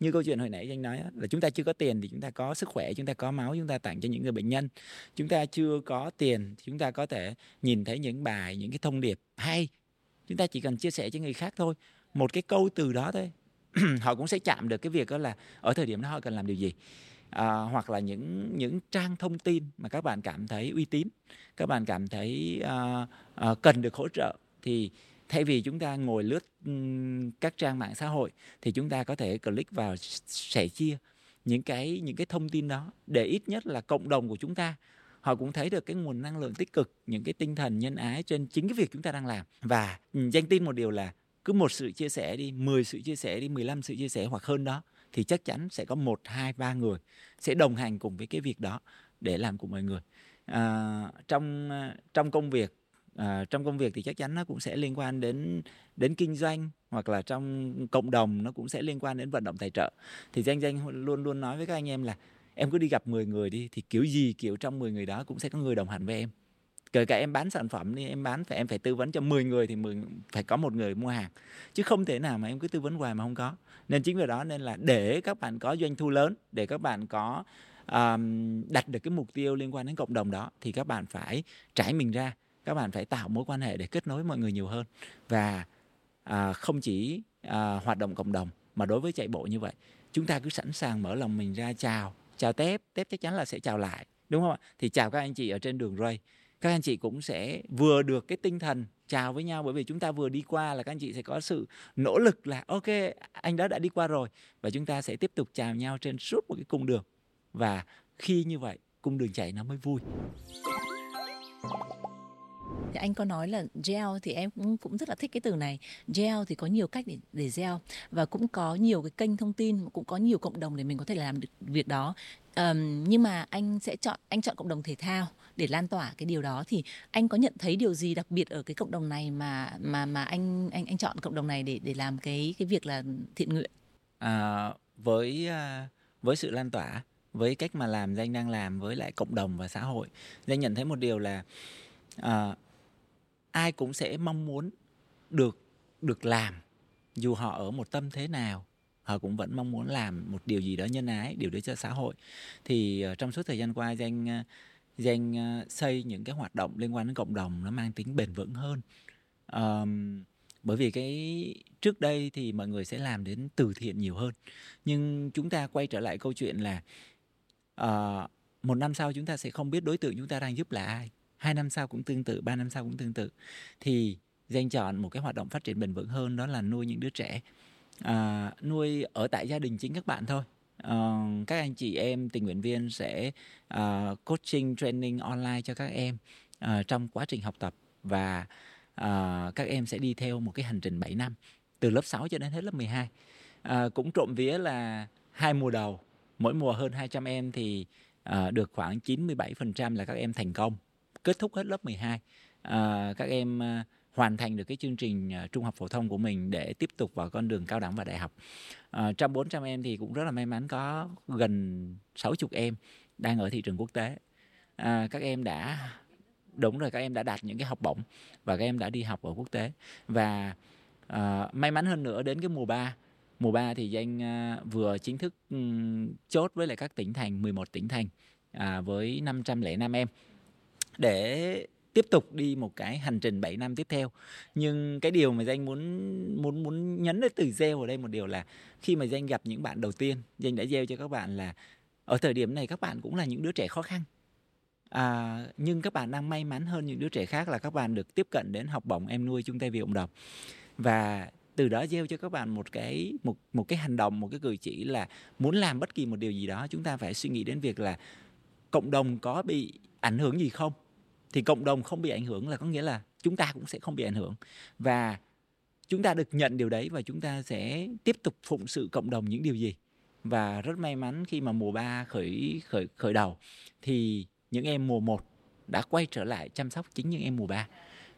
như câu chuyện hồi nãy anh nói là chúng ta chưa có tiền thì chúng ta có sức khỏe chúng ta có máu chúng ta tặng cho những người bệnh nhân. Chúng ta chưa có tiền thì chúng ta có thể nhìn thấy những bài những cái thông điệp hay. Chúng ta chỉ cần chia sẻ cho người khác thôi. Một cái câu từ đó thôi họ cũng sẽ chạm được cái việc đó là ở thời điểm đó họ cần làm điều gì. À, hoặc là những những trang thông tin mà các bạn cảm thấy uy tín các bạn cảm thấy uh, uh, cần được hỗ trợ thì thay vì chúng ta ngồi lướt các trang mạng xã hội thì chúng ta có thể click vào sẻ chia những cái những cái thông tin đó để ít nhất là cộng đồng của chúng ta họ cũng thấy được cái nguồn năng lượng tích cực những cái tinh thần nhân ái trên chính cái việc chúng ta đang làm. Và danh tin một điều là cứ một sự chia sẻ đi 10 sự chia sẻ đi 15 sự chia sẻ hoặc hơn đó thì chắc chắn sẽ có một hai ba người sẽ đồng hành cùng với cái việc đó để làm cùng mọi người. À, trong à, trong công việc à, trong công việc thì chắc chắn nó cũng sẽ liên quan đến đến kinh doanh hoặc là trong cộng đồng nó cũng sẽ liên quan đến vận động tài trợ. Thì danh danh luôn luôn nói với các anh em là em cứ đi gặp 10 người đi thì kiểu gì kiểu trong 10 người đó cũng sẽ có người đồng hành với em. Kể cả em bán sản phẩm đi em bán phải em phải tư vấn cho 10 người thì 10, phải có một người mua hàng. Chứ không thể nào mà em cứ tư vấn hoài mà không có. Nên chính vì đó nên là để các bạn có doanh thu lớn để các bạn có um, đặt được cái mục tiêu liên quan đến cộng đồng đó thì các bạn phải trải mình ra các bạn phải tạo mối quan hệ để kết nối mọi người nhiều hơn. Và à, không chỉ à, hoạt động cộng đồng mà đối với chạy bộ như vậy chúng ta cứ sẵn sàng mở lòng mình ra chào chào tép tép chắc chắn là sẽ chào lại đúng không ạ? Thì chào các anh chị ở trên đường ray. Các anh chị cũng sẽ vừa được cái tinh thần chào với nhau bởi vì chúng ta vừa đi qua là các anh chị sẽ có sự nỗ lực là ok anh đó đã đi qua rồi. Và chúng ta sẽ tiếp tục chào nhau trên suốt một cái cung đường. Và khi như vậy cung đường chạy nó mới vui anh có nói là gel thì em cũng cũng rất là thích cái từ này. Gel thì có nhiều cách để để gel và cũng có nhiều cái kênh thông tin cũng có nhiều cộng đồng để mình có thể làm được việc đó. Um, nhưng mà anh sẽ chọn anh chọn cộng đồng thể thao để lan tỏa cái điều đó. Thì anh có nhận thấy điều gì đặc biệt ở cái cộng đồng này mà mà mà anh anh anh chọn cộng đồng này để để làm cái cái việc là thiện nguyện? À, với à, với sự lan tỏa với cách mà làm danh đang làm với lại cộng đồng và xã hội danh nhận thấy một điều là à, ai cũng sẽ mong muốn được được làm. Dù họ ở một tâm thế nào họ cũng vẫn mong muốn làm một điều gì đó nhân ái điều đó cho xã hội. Thì ờ, trong suốt thời gian qua danh danh ờ, ờ, xây những cái hoạt động liên quan đến cộng đồng nó mang tính bền vững hơn. Um, bởi vì cái trước đây thì mọi người sẽ làm đến từ thiện nhiều hơn. Nhưng chúng ta quay trở lại câu chuyện là uh, một năm sau chúng ta sẽ không biết đối tượng chúng ta đang giúp là ai hai năm sau cũng tương tự ba năm sau cũng tương tự. Thì danh chọn một cái hoạt động phát triển bền vững hơn đó là nuôi những đứa trẻ. À, nuôi ở tại gia đình chính các bạn thôi. Uh, các anh chị em tình nguyện viên sẽ uh, coaching training online cho các em uh, trong quá trình học tập. Và uh, các em sẽ đi theo một cái hành trình 7 năm từ lớp 6 cho đến hết lớp 12 uh, cũng trộm vía là hai mùa đầu mỗi mùa hơn 200 em thì uh, được khoảng 97% là các em thành công kết thúc hết lớp 12 à, các em à, hoàn thành được cái chương trình à, trung học phổ thông của mình để tiếp tục vào con đường cao đẳng và đại học. à, trong 400 em thì cũng rất là may mắn có gần 60 em đang ở thị trường quốc tế. à, các em đã đúng rồi các em đã đạt những cái học bổng và các em đã đi học ở quốc tế và à, may mắn hơn nữa đến cái mùa 3 mùa 3 thì danh à, vừa chính thức um, chốt với lại các tỉnh thành 11 tỉnh thành à, với 505 em để tiếp tục đi một cái hành trình 7 năm tiếp theo. Nhưng cái điều mà danh muốn muốn muốn nhấn đến từ gieo ở đây một điều là khi mà danh gặp những bạn đầu tiên danh đã gieo cho các bạn là ở thời điểm này các bạn cũng là những đứa trẻ khó khăn. À, nhưng các bạn đang may mắn hơn những đứa trẻ khác là các bạn được tiếp cận đến học bổng em nuôi chung tay vì cộng đồng. Và từ đó gieo cho các bạn một cái một một cái hành động một cái cử chỉ là muốn làm bất kỳ một điều gì đó chúng ta phải suy nghĩ đến việc là cộng đồng có bị ảnh hưởng gì không? Thì cộng đồng không bị ảnh hưởng là có nghĩa là chúng ta cũng sẽ không bị ảnh hưởng. Và chúng ta được nhận điều đấy và chúng ta sẽ tiếp tục phụng sự cộng đồng những điều gì. Và rất may mắn khi mà mùa 3 khởi khởi khởi đầu thì những em mùa 1 đã quay trở lại chăm sóc chính những em mùa 3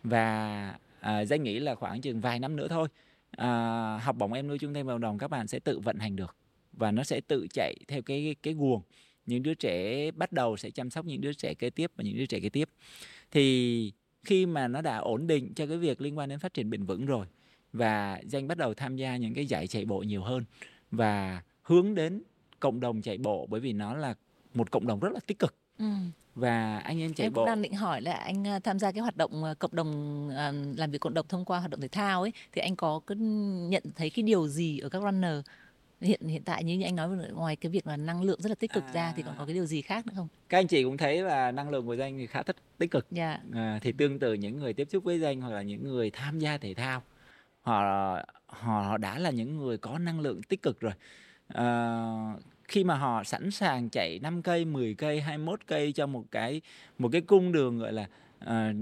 và à, danh nghĩ là khoảng chừng vài năm nữa thôi à, học bổng em nuôi chung tay vào đồng các bạn sẽ tự vận hành được và nó sẽ tự chạy theo cái cái guồng những đứa trẻ bắt đầu sẽ chăm sóc những đứa trẻ kế tiếp và những đứa trẻ kế tiếp. Thì khi mà nó đã ổn định cho cái việc liên quan đến phát triển bền vững rồi và danh bắt đầu tham gia những cái giải chạy bộ nhiều hơn và hướng đến cộng đồng chạy bộ bởi vì nó là một cộng đồng rất là tích cực. Ừ. và anh em chạy em bộ cũng đang định hỏi là anh à, tham gia cái hoạt động à, cộng đồng à, làm việc cộng đồng thông qua hoạt động thể thao ấy thì anh có nhận thấy cái điều gì ở các runner hiện hiện tại như anh nói ngoài cái việc là năng lượng rất là tích cực à. ra thì còn có cái điều gì khác nữa không? Các anh chị cũng thấy là năng lượng của danh thì khá tích tích cực. Yeah. Dạ. À, thì tương tự những người tiếp xúc với danh hoặc là những người tham gia thể thao họ họ đã là những người có năng lượng tích cực rồi. À, khi mà họ sẵn sàng chạy 5 cây, 10 cây, 21 cây cho một cái một cái cung đường gọi là à,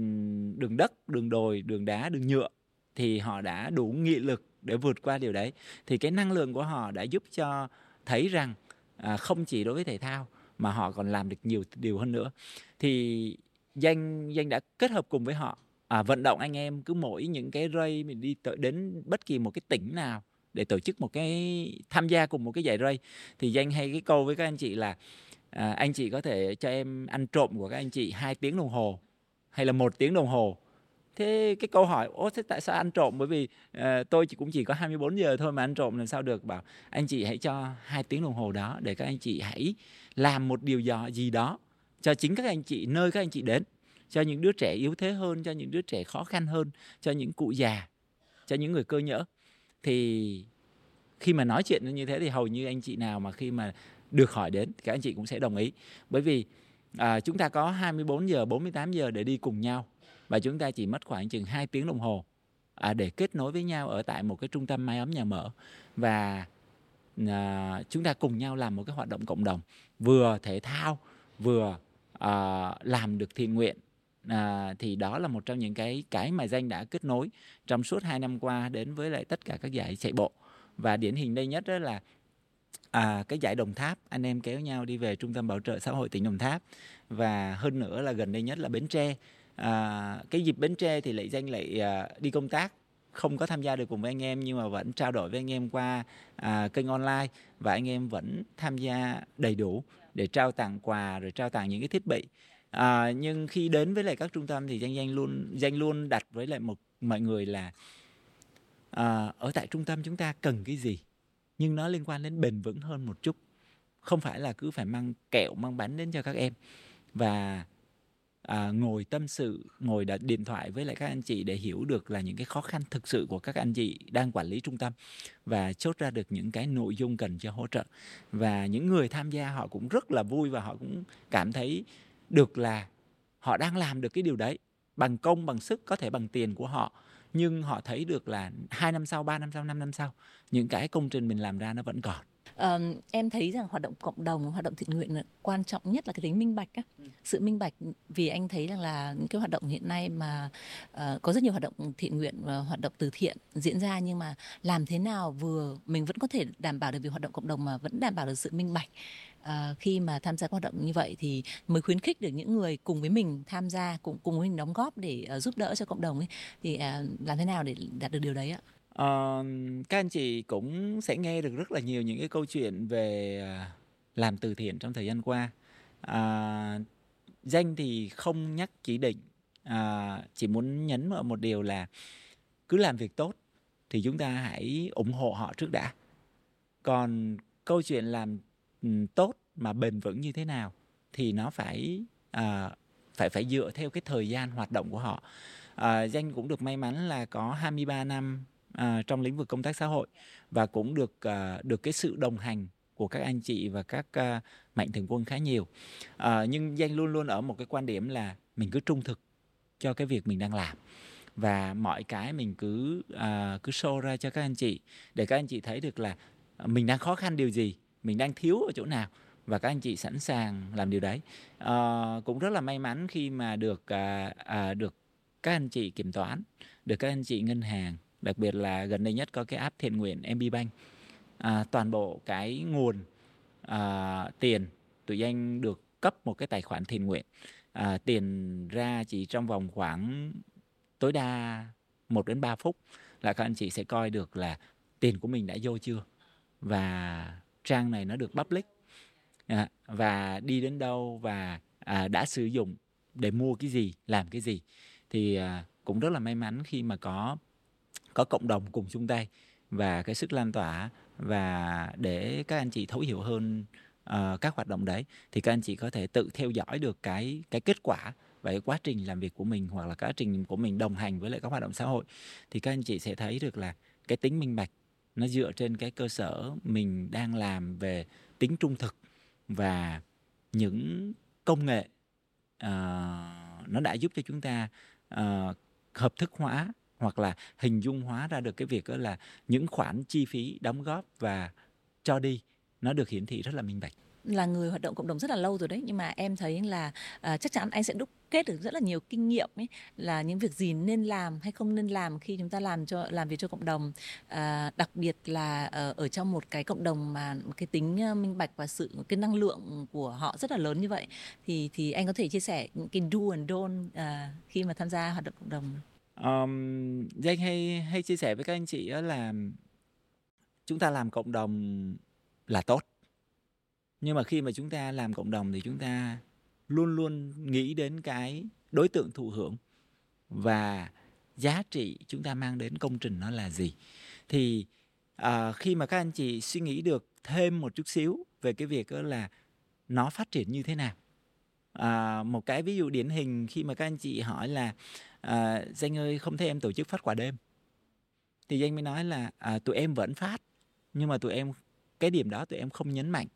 đường đất, đường đồi, đường đá, đường nhựa thì họ đã đủ nghị lực để vượt qua điều đấy thì cái năng lượng của họ đã giúp cho thấy rằng à, không chỉ đối với thể thao mà họ còn làm được nhiều điều hơn nữa. Thì danh danh đã kết hợp cùng với họ à, vận động anh em cứ mỗi những cái rây mình đi tới đến bất kỳ một cái tỉnh nào để tổ chức một cái tham gia cùng một cái giải rây. Thì danh hay cái câu với các anh chị là à, anh chị có thể cho em ăn trộm của các anh chị hai tiếng đồng hồ hay là một tiếng đồng hồ thế cái câu hỏi ô thế tại sao ăn trộm? Bởi vì uh, tôi chỉ cũng chỉ có 24 giờ thôi mà ăn trộm làm sao được? Bảo anh chị hãy cho hai tiếng đồng hồ đó để các anh chị hãy làm một điều gì đó cho chính các anh chị nơi các anh chị đến cho những đứa trẻ yếu thế hơn cho những đứa trẻ khó khăn hơn cho những cụ già cho những người cơ nhỡ. Thì khi mà nói chuyện như thế thì hầu như anh chị nào mà khi mà được hỏi đến các anh chị cũng sẽ đồng ý. Bởi vì à, chúng ta có 24 giờ 48 giờ để đi cùng nhau và chúng ta chỉ mất khoảng chừng 2 tiếng đồng hồ à, để kết nối với nhau ở tại một cái trung tâm mái ấm nhà mở. Và à, chúng ta cùng nhau làm một cái hoạt động cộng đồng vừa thể thao vừa à, làm được thiện nguyện. À, thì đó là một trong những cái cái mà danh đã kết nối trong suốt hai năm qua đến với lại tất cả các giải chạy bộ. Và điển hình đây nhất đó là à, cái giải Đồng Tháp. Anh em kéo nhau đi về trung tâm bảo trợ xã hội tỉnh Đồng Tháp. Và hơn nữa là gần đây nhất là Bến Tre à, cái dịp Bến Tre thì lại danh lại à, đi công tác. Không có tham gia được cùng với anh em nhưng mà vẫn trao đổi với anh em qua à, kênh online và anh em vẫn tham gia đầy đủ để trao tặng quà rồi trao tặng những cái thiết bị. À, nhưng khi đến với lại các trung tâm thì danh danh luôn danh luôn đặt với lại một mọi người là à, ở tại trung tâm chúng ta cần cái gì? Nhưng nó liên quan đến bền vững hơn một chút. Không phải là cứ phải mang kẹo mang bánh đến cho các em. Và à, ngồi tâm sự ngồi đặt điện thoại với lại các anh chị để hiểu được là những cái khó khăn thực sự của các anh chị đang quản lý trung tâm và chốt ra được những cái nội dung cần cho hỗ trợ. Và những người tham gia họ cũng rất là vui và họ cũng cảm thấy được là họ đang làm được cái điều đấy bằng công bằng sức có thể bằng tiền của họ. Nhưng họ thấy được là hai năm sau ba năm sau năm năm sau những cái công trình mình làm ra nó vẫn còn uh, em thấy rằng hoạt động cộng đồng hoạt động thiện nguyện là quan trọng nhất là cái tính minh bạch á. Ừ. sự minh bạch vì anh thấy rằng là những cái hoạt động hiện nay mà uh, có rất nhiều hoạt động thiện nguyện và hoạt động từ thiện diễn ra nhưng mà làm thế nào vừa mình vẫn có thể đảm bảo được việc hoạt động cộng đồng mà vẫn đảm bảo được sự minh bạch à, khi mà tham gia hoạt động như vậy thì mới khuyến khích được những người cùng với mình tham gia cùng cùng với mình đóng góp để uh, giúp đỡ cho cộng đồng ấy thì uh, làm thế nào để đạt được điều đấy ạ? Uh, các anh chị cũng sẽ nghe được rất là nhiều những cái câu chuyện về uh, làm từ thiện trong thời gian qua. Uh, danh thì không nhắc chỉ định, uh, chỉ muốn nhấn vào một điều là cứ làm việc tốt thì chúng ta hãy ủng hộ họ trước đã. Còn câu chuyện làm ừ, tốt mà bền vững như thế nào thì nó phải à, phải phải dựa theo cái thời gian hoạt động của họ. À, danh cũng được may mắn là có 23 năm à, trong lĩnh vực công tác xã hội và cũng được à, được cái sự đồng hành của các anh chị và các à, mạnh thường quân khá nhiều. À, nhưng danh luôn luôn ở một cái quan điểm là mình cứ trung thực cho cái việc mình đang làm và mọi cái mình cứ à, cứ show ra cho các anh chị để các anh chị thấy được là mình đang khó khăn điều gì mình đang thiếu ở chỗ nào và các anh chị sẵn sàng làm điều đấy à, cũng rất là may mắn khi mà được à, à, được các anh chị kiểm toán được các anh chị ngân hàng đặc biệt là gần đây nhất có cái app thiện nguyện MB Bank. À, toàn bộ cái nguồn à, tiền tụi anh được cấp một cái tài khoản thiện nguyện. À, tiền ra chỉ trong vòng khoảng tối đa 1 đến 3 phút là các anh chị sẽ coi được là tiền của mình đã vô chưa và trang này nó được public. À, và đi đến đâu và à, đã sử dụng để mua cái gì làm cái gì. Thì à, cũng rất là may mắn khi mà có có cộng đồng cùng chung tay và cái sức lan tỏa và để các anh chị thấu hiểu hơn uh, các hoạt động đấy thì các anh chị có thể tự theo dõi được cái cái kết quả và cái quá trình làm việc của mình hoặc là quá trình của mình đồng hành với lại các hoạt động xã hội thì các anh chị sẽ thấy được là cái tính minh bạch nó dựa trên cái cơ sở mình đang làm về tính trung thực và những công nghệ uh, nó đã giúp cho chúng ta uh, hợp thức hóa hoặc là hình dung hóa ra được cái việc đó là những khoản chi phí đóng góp và cho đi nó được hiển thị rất là minh bạch. Là người hoạt động cộng đồng rất là lâu rồi đấy nhưng mà em thấy là uh, chắc chắn anh sẽ đúc kết được rất là nhiều kinh nghiệm ấy là những việc gì nên làm hay không nên làm khi chúng ta làm cho làm việc cho cộng đồng. Uh, đặc biệt là uh, ở trong một cái cộng đồng mà cái tính uh, minh bạch và sự cái năng lượng của họ rất là lớn như vậy thì thì anh có thể chia sẻ những cái do and don't uh, khi mà tham gia hoạt động cộng đồng um, danh hay hay chia sẻ với các anh chị là chúng ta làm cộng đồng là tốt. Nhưng mà khi mà chúng ta làm cộng đồng thì chúng ta luôn luôn nghĩ đến cái đối tượng thụ hưởng và giá trị chúng ta mang đến công trình nó là gì. Thì à, khi mà các anh chị suy nghĩ được thêm một chút xíu về cái việc đó là nó phát triển như thế nào. À, một cái ví dụ điển hình khi mà các anh chị hỏi là à, danh ơi không thấy em tổ chức phát quà đêm. Thì danh mới nói là à, tụi em vẫn phát nhưng mà tụi em cái điểm đó tụi em không nhấn mạnh.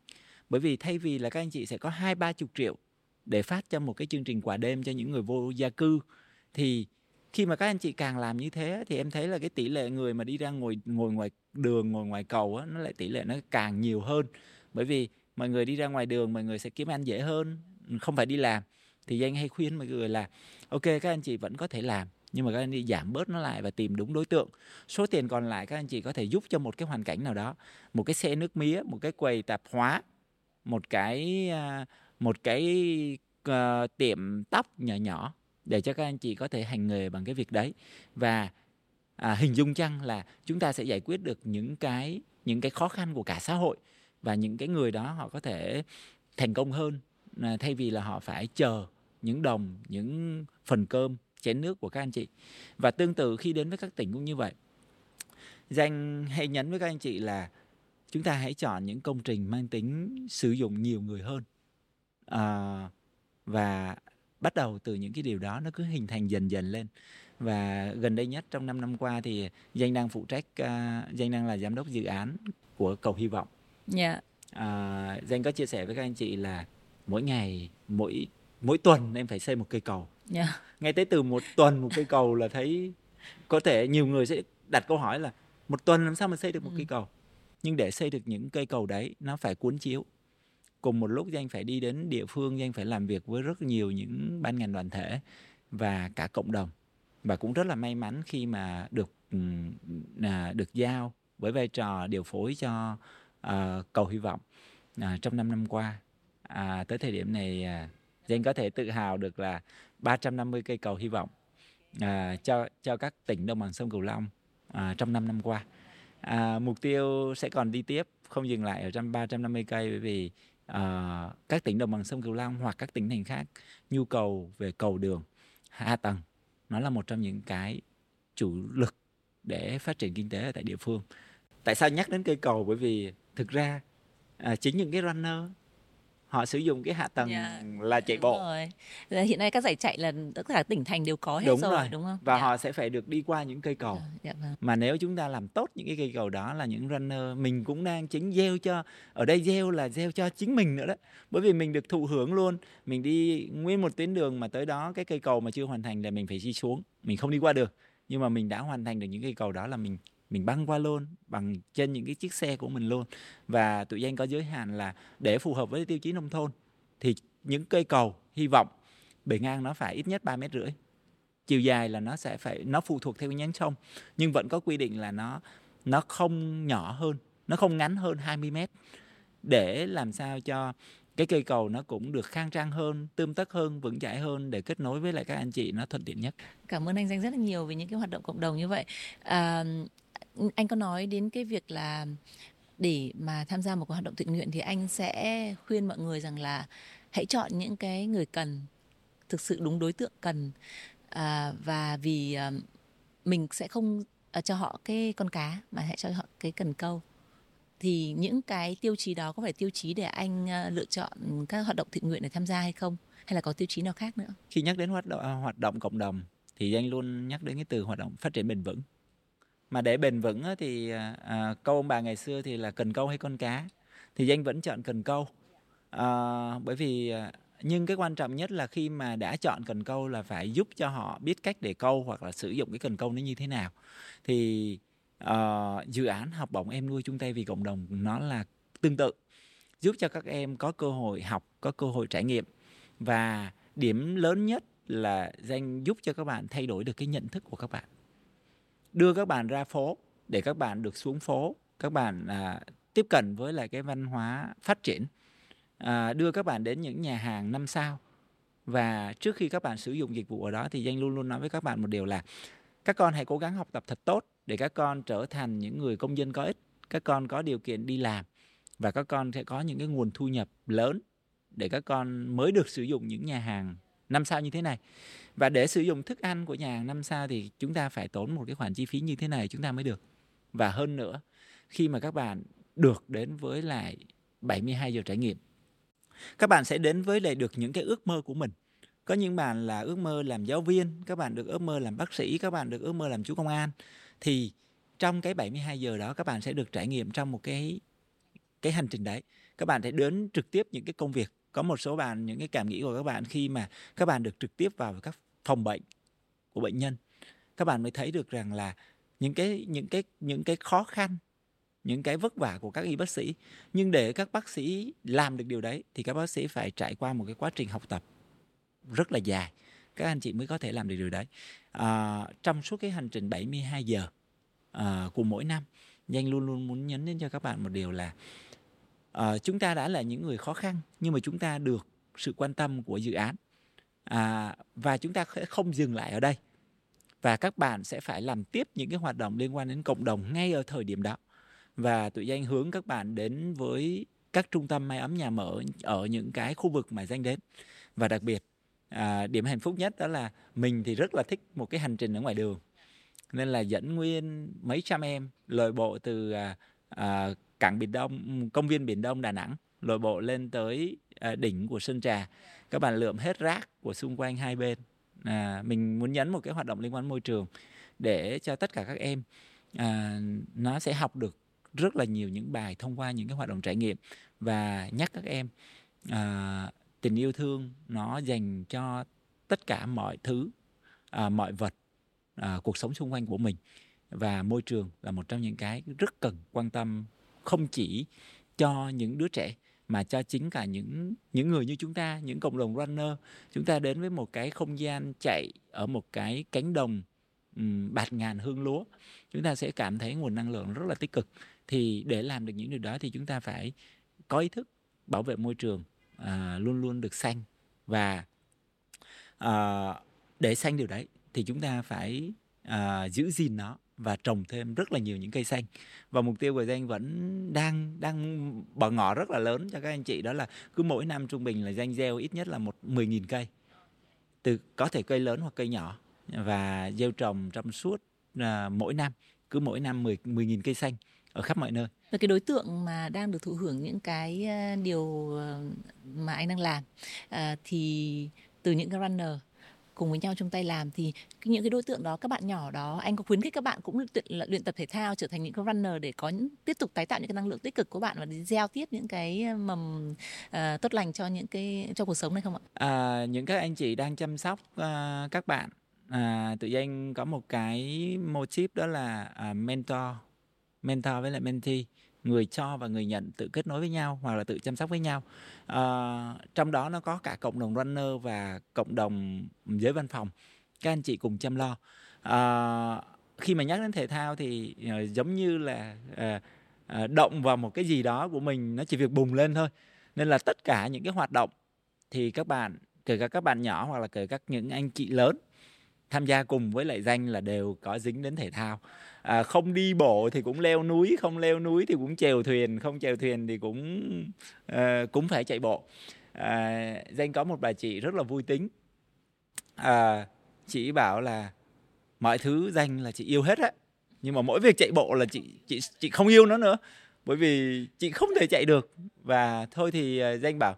Bởi vì thay vì là các anh chị sẽ có hai ba chục triệu để phát cho một cái chương trình quà đêm cho những người vô gia cư thì khi mà các anh chị càng làm như thế thì em thấy là cái tỷ lệ người mà đi ra ngồi ngồi ngoài đường ngồi ngoài cầu á nó lại tỷ lệ nó càng nhiều hơn. Bởi vì mọi người đi ra ngoài đường mọi người sẽ kiếm ăn dễ hơn không phải đi làm. Thì danh hay khuyên mọi người là ok các anh chị vẫn có thể làm nhưng mà các anh chị giảm bớt nó lại và tìm đúng đối tượng. Số tiền còn lại các anh chị có thể giúp cho một cái hoàn cảnh nào đó. Một cái xe nước mía một cái quầy tạp hóa một cái à, một cái uh, tiệm tóc nhỏ nhỏ để cho các anh chị có thể hành nghề bằng cái việc đấy. Và à, hình dung chăng là chúng ta sẽ giải quyết được những cái những cái khó khăn của cả xã hội và những cái người đó họ có thể thành công hơn à, thay vì là họ phải chờ những đồng những phần cơm chén nước của các anh chị và tương tự khi đến với các tỉnh cũng như vậy danh hay nhấn với các anh chị là chúng ta hãy chọn những công trình mang tính sử dụng nhiều người hơn à, và bắt đầu từ những cái điều đó nó cứ hình thành dần dần lên và gần đây nhất trong 5 năm qua thì danh đang phụ trách uh, danh đang là giám đốc dự án của cầu hy vọng yeah. Dạ. uh, danh có chia sẻ với các anh chị là mỗi ngày mỗi mỗi tuần em phải xây một cây cầu yeah. Dạ. ngay tới từ một tuần một cây cầu là thấy có thể nhiều người sẽ đặt câu hỏi là một tuần làm sao mà xây được một ừ. cây cầu nhưng để xây được những cây cầu đấy nó phải cuốn chiếu cùng một lúc danh phải đi đến địa phương danh phải làm việc với rất nhiều những ban ngành đoàn thể và cả cộng đồng và cũng rất là may mắn khi mà được à, được giao với vai trò điều phối cho à, cầu hy vọng à, trong 5 năm qua à, tới thời điểm này à, danh có thể tự hào được là 350 cây cầu hy vọng à, cho cho các tỉnh đồng bằng sông Cửu Long à, trong 5 năm qua. À, mục tiêu sẽ còn đi tiếp không dừng lại ở trong 350 cây bởi vì à, các tỉnh đồng bằng sông Cửu Long hoặc các tỉnh thành khác nhu cầu về cầu đường hạ tầng nó là một trong những cái chủ lực để phát triển kinh tế ở tại địa phương. Tại sao nhắc đến cây cầu? Bởi vì thực ra à, chính những cái runner họ sử dụng cái hạ tầng yeah. Dạ. là chạy đúng bộ rồi. hiện nay các giải chạy là tất cả tỉnh thành đều có hết đúng rồi, rồi đúng không và yeah. Dạ. họ sẽ phải được đi qua những cây cầu yeah, dạ, vâng. mà nếu chúng ta làm tốt những cái cây cầu đó là những runner mình cũng đang chính gieo cho ở đây gieo là gieo cho chính mình nữa đó bởi vì mình được thụ hưởng luôn mình đi nguyên một tuyến đường mà tới đó cái cây cầu mà chưa hoàn thành là mình phải đi xuống mình không đi qua được nhưng mà mình đã hoàn thành được những cây cầu đó là mình mình băng qua luôn bằng trên những cái chiếc xe của mình luôn và tụi danh có giới hạn là để phù hợp với tiêu chí nông thôn thì những cây cầu hy vọng bề ngang nó phải ít nhất 3 mét rưỡi chiều dài là nó sẽ phải nó phụ thuộc theo nhánh sông nhưng vẫn có quy định là nó nó không nhỏ hơn nó không ngắn hơn 20 mét để làm sao cho cái cây cầu nó cũng được khang trang hơn, tươm tất hơn, vững chãi hơn để kết nối với lại các anh chị nó thuận tiện nhất. Cảm ơn anh Danh rất là nhiều về những cái hoạt động cộng đồng như vậy. À, anh có nói đến cái việc là để mà tham gia một cái hoạt động thiện nguyện thì anh sẽ khuyên mọi người rằng là hãy chọn những cái người cần thực sự đúng đối tượng cần à, và vì à, mình sẽ không à, cho họ cái con cá mà hãy cho họ cái cần câu. Thì những cái tiêu chí đó có phải tiêu chí để anh à, lựa chọn các hoạt động thiện nguyện để tham gia hay không? Hay là có tiêu chí nào khác nữa? Khi nhắc đến hoạt động à, hoạt động cộng đồng thì anh luôn nhắc đến cái từ hoạt động phát triển bền vững mà để bền vững thì à, à, câu ông bà ngày xưa thì là cần câu hay con cá? Thì danh vẫn chọn cần câu. À, bởi vì à, nhưng cái quan trọng nhất là khi mà đã chọn cần câu là phải giúp cho họ biết cách để câu hoặc là sử dụng cái cần câu nó như thế nào. Thì uh, dự án học bổng em nuôi chung tay vì cộng đồng nó là tương tự giúp cho các em có cơ hội học có cơ hội trải nghiệm. Và điểm lớn nhất là danh giúp cho các bạn thay đổi được cái nhận thức của các bạn đưa các bạn ra phố để các bạn được xuống phố các bạn à, tiếp cận với lại cái văn hóa phát triển. À, đưa các bạn đến những nhà hàng năm sao. Và trước khi các bạn sử dụng dịch vụ ở đó thì danh luôn luôn nói với các bạn một điều là các con hãy cố gắng học tập thật tốt để các con trở thành những người công dân có ích. Các con có điều kiện đi làm và các con sẽ có những cái nguồn thu nhập lớn để các con mới được sử dụng những nhà hàng năm sao như thế này. Và để sử dụng thức ăn của nhà hàng năm sao thì chúng ta phải tốn một cái khoản chi phí như thế này chúng ta mới được. Và hơn nữa, khi mà các bạn được đến với lại 72 giờ trải nghiệm, các bạn sẽ đến với lại được những cái ước mơ của mình. Có những bạn là ước mơ làm giáo viên, các bạn được ước mơ làm bác sĩ, các bạn được ước mơ làm chú công an, thì trong cái 72 giờ đó các bạn sẽ được trải nghiệm trong một cái cái hành trình đấy. Các bạn sẽ đến trực tiếp những cái công việc có một số bạn những cái cảm nghĩ của các bạn khi mà các bạn được trực tiếp vào các phòng bệnh của bệnh nhân các bạn mới thấy được rằng là những cái những cái những cái khó khăn những cái vất vả của các y bác sĩ. Nhưng để các bác sĩ làm được điều đấy thì các bác sĩ phải trải qua một cái quá trình học tập rất là dài. Các anh chị mới có thể làm được điều đấy. À, trong suốt cái hành trình 72 giờ à, của mỗi năm danh luôn luôn muốn nhấn đến cho các bạn một điều là à, chúng ta đã là những người khó khăn nhưng mà chúng ta được sự quan tâm của dự án. À, và chúng ta sẽ không dừng lại ở đây. Và các bạn sẽ phải làm tiếp những cái hoạt động liên quan đến cộng đồng ngay ở thời điểm đó. Và tụi danh hướng các bạn đến với các trung tâm may ấm nhà mở ở những cái khu vực mà danh đến. Và đặc biệt à, điểm hạnh phúc nhất đó là mình thì rất là thích một cái hành trình ở ngoài đường. Nên là dẫn nguyên mấy trăm em lội bộ từ à, à, cảng biển đông ừ, công viên biển đông đà nẵng lội bộ lên tới à, đỉnh của sơn trà. Các bạn lượm hết rác của xung quanh hai bên. À, mình muốn nhấn một cái hoạt động liên quan môi trường để cho tất cả các em à, nó sẽ học được rất là nhiều những bài thông qua những cái hoạt động trải nghiệm và nhắc các em à, tình yêu thương nó dành cho tất cả mọi thứ à, mọi vật à, cuộc sống xung quanh của mình. Và môi trường là một trong những cái rất cần quan tâm không chỉ cho những đứa trẻ mà cho chính cả những những người như chúng ta những cộng đồng runner. Chúng ta đến với một cái không gian chạy ở một cái cánh đồng um, bạt ngàn hương lúa. Chúng ta sẽ cảm thấy nguồn năng lượng rất là tích cực. Thì để làm được những điều đó thì chúng ta phải có ý thức bảo vệ môi trường à, luôn luôn được xanh. Và à, để xanh điều đấy thì chúng ta phải à, giữ gìn nó và trồng thêm rất là nhiều những cây xanh và mục tiêu của danh vẫn đang đang bỏ ngỏ rất là lớn cho các anh chị đó là cứ mỗi năm trung bình là danh gieo ít nhất là một 10.000 cây từ có thể cây lớn hoặc cây nhỏ và gieo trồng trong suốt à, mỗi năm cứ mỗi năm 10 10.000 cây xanh ở khắp mọi nơi. Và cái đối tượng mà đang được thụ hưởng những cái à, điều à, mà anh đang làm à, thì từ những cái runner cùng với nhau chung tay làm thì những cái đối tượng đó các bạn nhỏ đó anh có khuyến khích các bạn cũng luyện, luyện tập thể thao trở thành những cái runner để có những, tiếp tục tái tạo những cái năng lượng tích cực của bạn và gieo tiếp những cái ờ, mầm uh, tốt lành cho những cái cho cuộc sống này không ạ? À, những các anh chị đang chăm sóc uh, các bạn à, tự danh có một cái motif đó là uh, mentor mentor với lại mentee người cho và người nhận tự kết nối với nhau hoặc là tự chăm sóc với nhau. À, trong đó nó có cả cộng đồng runner và cộng đồng giới văn phòng. Các anh chị cùng chăm lo. À, khi mà nhắc đến thể thao thì uh, giống như là uh, uh, động vào một cái gì đó của mình nó chỉ việc bùng lên thôi. Nên là tất cả những cái hoạt động thì các bạn kể cả các bạn nhỏ hoặc là kể các những anh chị lớn tham gia cùng với lại danh là đều có dính đến thể thao. À, không đi bộ thì cũng leo núi không leo núi thì cũng chèo thuyền không chèo thuyền thì cũng à, cũng phải chạy bộ. À, danh có một bà chị rất là vui tính. À, chị bảo là mọi thứ danh là chị yêu hết á nhưng mà mỗi việc chạy bộ là chị chị chị không yêu nó nữa bởi vì chị không thể chạy được. Và thôi thì ờ, danh bảo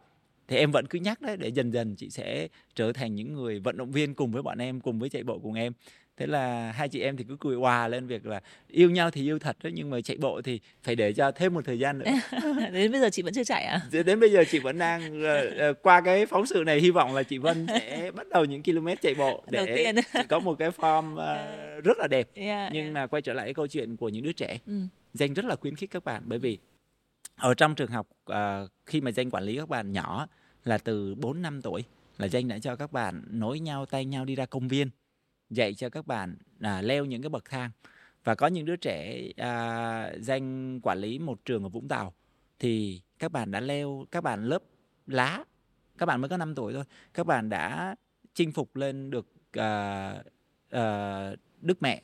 thì em vẫn cứ nhắc đấy để dần dần chị sẽ trở thành những người vận động viên cùng với bọn em cùng với chạy bộ cùng em. Thế là hai chị em thì cứ cười hòa lên việc là yêu nhau thì yêu thật đấy nhưng mà chạy bộ thì phải để cho thêm một thời gian nữa. Đến bây giờ chị vẫn chưa chạy à? Đến bây giờ chị vẫn đang uh, qua cái phóng sự này hy vọng là chị Vân sẽ bắt đầu những km chạy bộ để có một cái form uh, rất là đẹp. Yeah, nhưng yeah. mà quay trở lại cái câu chuyện của những đứa trẻ. Ừ. danh rất là khuyến khích các bạn bởi vì ở trong trường học uh, khi mà danh quản lý các bạn nhỏ là từ 4 năm tuổi là danh đã cho các bạn nối nhau tay nhau đi ra công viên dạy cho các bạn à, leo những cái bậc thang. Và có những đứa trẻ à, danh quản lý một trường ở Vũng Tàu thì các bạn đã leo các bạn lớp lá các bạn mới có 5 tuổi thôi các bạn đã chinh phục lên được à, à, Đức Mẹ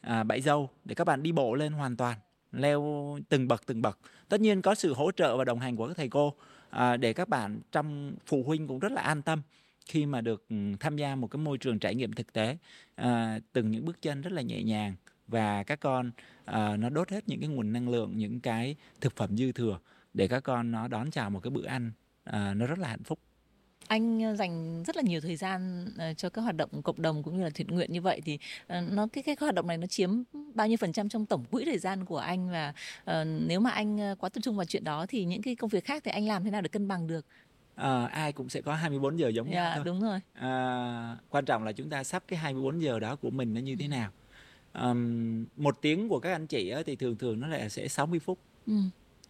à, Bãi Dâu để các bạn đi bộ lên hoàn toàn leo từng bậc từng bậc. Tất nhiên có sự hỗ trợ và đồng hành của các thầy cô à, để các bạn trong phụ huynh cũng rất là an tâm khi mà được ừ, tham gia một cái môi trường trải nghiệm thực tế à, từng những bước chân rất là nhẹ nhàng và các con à, nó đốt hết những cái nguồn năng lượng những cái thực phẩm dư thừa để các con nó đón chào một cái bữa ăn à, nó rất là hạnh phúc anh ờ, dành rất là nhiều thời gian uh, cho các hoạt động cộng đồng cũng như là thiện nguyện như vậy thì uh, nó cái cái hoạt động này nó chiếm bao nhiêu phần trăm trong tổng quỹ thời gian của anh và uh, nếu mà anh quá tập trung vào chuyện đó thì những cái công việc khác thì anh làm thế nào để cân bằng được à, ai cũng sẽ có 24 giờ giống yeah, nhau thôi. đúng rồi. À, quan trọng là chúng ta sắp cái 24 giờ đó của mình nó như thế nào. Um, một tiếng của các anh chị á, thì thường thường nó lại sẽ 60 phút. Ừ.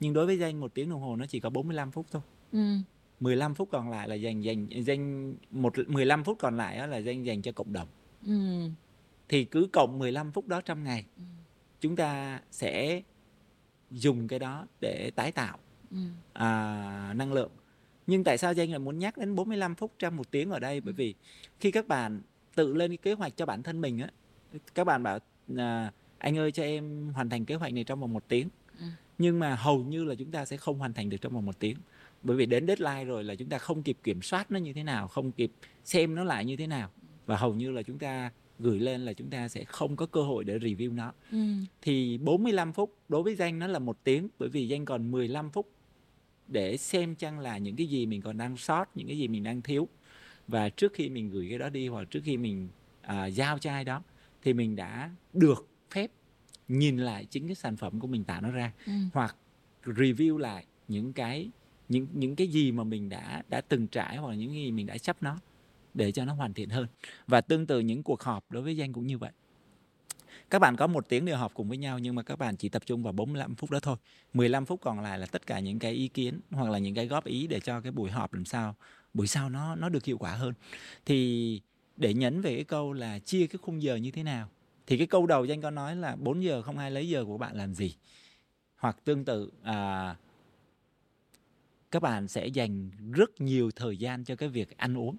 Nhưng đối với danh một tiếng đồng hồ nó chỉ có 45 phút thôi. Ừ. 15 phút còn lại là dành dành dành một 15 phút còn lại là dành dành cho cộng đồng. Ừ. Thì cứ cộng 15 phút đó trong ngày. Ừ. Chúng ta sẽ dùng cái đó để tái tạo ừ. à, năng lượng nhưng tại sao Danh lại muốn nhắc đến 45 phút trong một tiếng ở đây bởi vì khi các bạn tự lên cái kế hoạch cho bản thân mình á các bạn bảo à, anh ơi cho em hoàn thành kế hoạch này trong vòng một tiếng ừ. nhưng mà hầu như là chúng ta sẽ không hoàn thành được trong vòng một tiếng bởi vì đến deadline rồi là chúng ta không kịp kiểm soát nó như thế nào không kịp xem nó lại như thế nào và hầu như là chúng ta gửi lên là chúng ta sẽ không có cơ hội để review nó ừ. thì 45 phút đối với danh nó là một tiếng bởi vì danh còn 15 phút để xem chăng là những cái gì mình còn đang sót những cái gì mình đang thiếu và trước khi mình gửi cái đó đi hoặc trước khi mình à, giao cho ai đó thì mình đã được phép nhìn lại chính cái sản phẩm của mình tạo nó ra ừ. hoặc review lại những cái những những cái gì mà mình đã đã từng trải hoặc là những gì mình đã chấp nó để cho nó hoàn thiện hơn. Và tương tự những cuộc họp đối với danh cũng như vậy. Các bạn có một tiếng để họp cùng với nhau nhưng mà các bạn chỉ tập trung vào 45 phút đó thôi. 15 phút còn lại là tất cả những cái ý kiến hoặc là những cái góp ý để cho cái buổi họp làm sao buổi sau nó nó được hiệu quả hơn. Thì để nhấn về cái câu là chia cái khung giờ như thế nào thì cái câu đầu danh có nói là 4 giờ không ai lấy giờ của bạn làm gì. Hoặc tương tự à, các bạn sẽ dành rất nhiều thời gian cho cái việc ăn uống.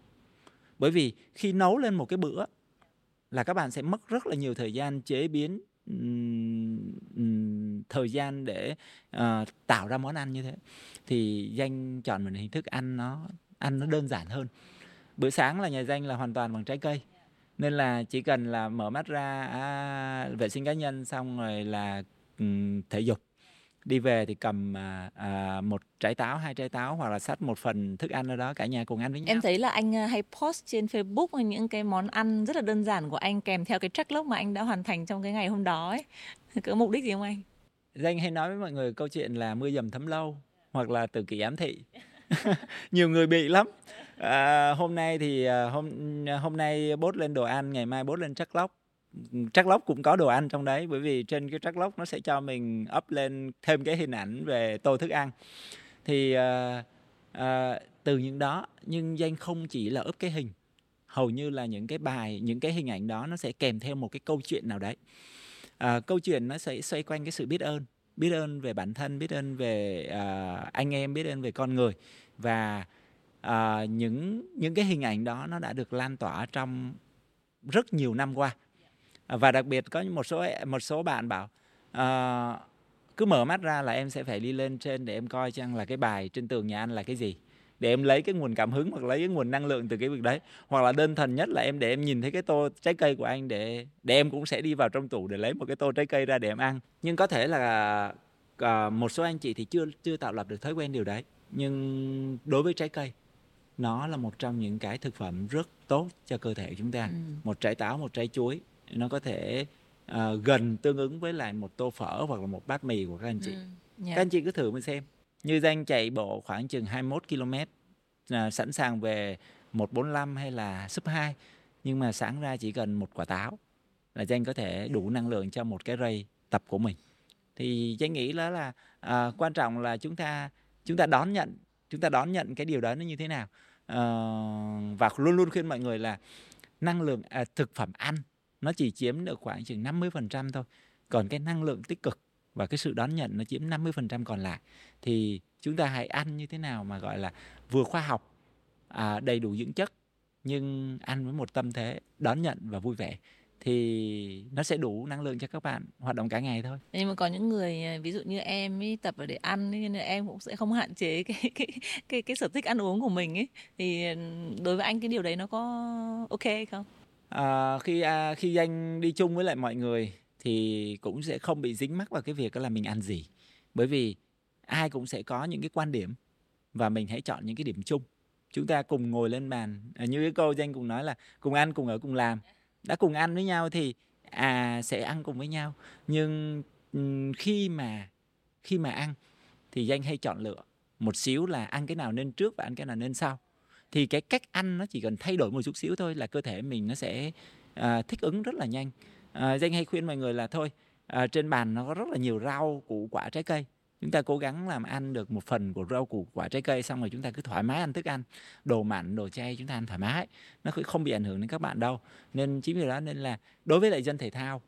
Bởi vì khi nấu lên một cái bữa là các bạn sẽ mất rất là nhiều thời gian chế biến thời gian để uh, tạo ra món ăn như thế. Thì danh chọn một hình thức ăn nó ăn nó đơn giản hơn. Bữa sáng là nhà danh là hoàn toàn bằng trái cây. Nên là chỉ cần là mở mắt ra à, vệ sinh cá nhân xong rồi là um, thể dục đi về thì cầm à, à, một trái táo hai trái táo hoặc là sắt một phần thức ăn ở đó cả nhà cùng ăn với nhau. em thấy là anh à, hay post trên facebook những cái món ăn rất là đơn giản của anh kèm theo cái checklist mà anh đã hoàn thành trong cái ngày hôm đó ấy. Có mục đích gì không anh? Danh hay nói với mọi người câu chuyện là mưa dầm thấm lâu hoặc là từ kỳ ám thị. Nhiều người bị lắm. À, hôm nay thì à, hôm hôm nay bốt lên đồ ăn ngày mai bốt lên chắc lóc trắc lóc cũng có đồ ăn trong đấy bởi vì trên cái trắc lóc nó sẽ cho mình up lên thêm cái hình ảnh về tô thức ăn. Thì uh, uh, từ những đó nhưng danh không chỉ là up cái hình hầu như là những cái bài những cái hình ảnh đó nó sẽ kèm theo một cái câu chuyện nào đấy. Uh, câu chuyện nó sẽ xoay quanh cái sự biết ơn biết ơn về bản thân biết ơn về uh, anh em biết ơn về con người. Và uh, những những cái hình ảnh đó nó đã được lan tỏa trong rất nhiều năm qua và đặc biệt có một số một số bạn bảo uh, cứ mở mắt ra là em sẽ phải đi lên trên để em coi chăng là cái bài trên tường nhà anh là cái gì. Để em lấy cái nguồn cảm hứng hoặc lấy cái nguồn năng lượng từ cái việc đấy. Hoặc là đơn thuần nhất là em để em nhìn thấy cái tô trái cây của anh để để em cũng sẽ đi vào trong tủ để lấy một cái tô trái cây ra để em ăn. Nhưng có thể là uh, một số anh chị thì chưa chưa tạo lập được thói quen điều đấy. Nhưng đối với trái cây nó là một trong những cái thực phẩm rất tốt cho cơ thể chúng ta. Ừ. một trái táo một trái chuối nó có thể uh, gần tương ứng với lại một tô phở hoặc là một bát mì của các anh chị. Ừ, yeah. Các anh chị cứ thử mà xem. Như danh chạy bộ khoảng chừng 21 km uh, sẵn sàng về 145 hay là sub 2 nhưng mà sáng ra chỉ cần một quả táo là danh có thể đủ năng lượng cho một cái ray tập của mình. Thì danh nghĩ đó là uh, quan trọng là chúng ta chúng ta đón nhận chúng ta đón nhận cái điều đó nó như thế nào uh, và luôn luôn khuyên mọi người là năng lượng à, thực phẩm ăn nó chỉ chiếm được khoảng chừng 50% thôi còn cái năng lượng tích cực và cái sự đón nhận nó chiếm 50% còn lại thì chúng ta hãy ăn như thế nào mà gọi là vừa khoa học à, đầy đủ dưỡng chất nhưng ăn với một tâm thế đón nhận và vui vẻ thì nó sẽ đủ năng lượng cho các bạn hoạt động cả ngày thôi. Nhưng mà có những người à, ví dụ như em ấy tập để ăn nên em cũng sẽ không hạn chế cái cái cái cái sở thích ăn uống của mình ấy thì ừ, đối với anh cái điều đấy nó có ok không? À, khi à, khi danh đi chung với lại mọi người thì cũng sẽ không bị dính mắc vào cái việc đó là mình ăn gì. Bởi vì ai cũng sẽ có những cái quan điểm và mình hãy chọn những cái điểm chung. Chúng ta cùng ngồi lên bàn à, như cái câu danh cũng nói là cùng ăn cùng ở cùng làm. Đã cùng ăn với nhau thì à sẽ ăn cùng với nhau. Nhưng khi mà khi mà ăn thì danh hay chọn lựa một xíu là ăn cái nào nên trước và ăn cái nào nên sau thì cái cách ăn nó chỉ cần thay đổi một chút xíu thôi là cơ thể mình nó sẽ à, thích ứng rất là nhanh. À, danh hay khuyên mọi người là thôi à, trên bàn nó có rất là nhiều rau củ quả trái cây. Chúng ta cố gắng làm ăn được một phần của rau củ quả trái cây xong rồi chúng ta cứ thoải mái ăn thức ăn. Đồ mặn đồ chay chúng ta ăn thoải mái. Nó không bị ảnh hưởng đến các bạn đâu. Nên chính vì đó nên là đối với lại dân thể thao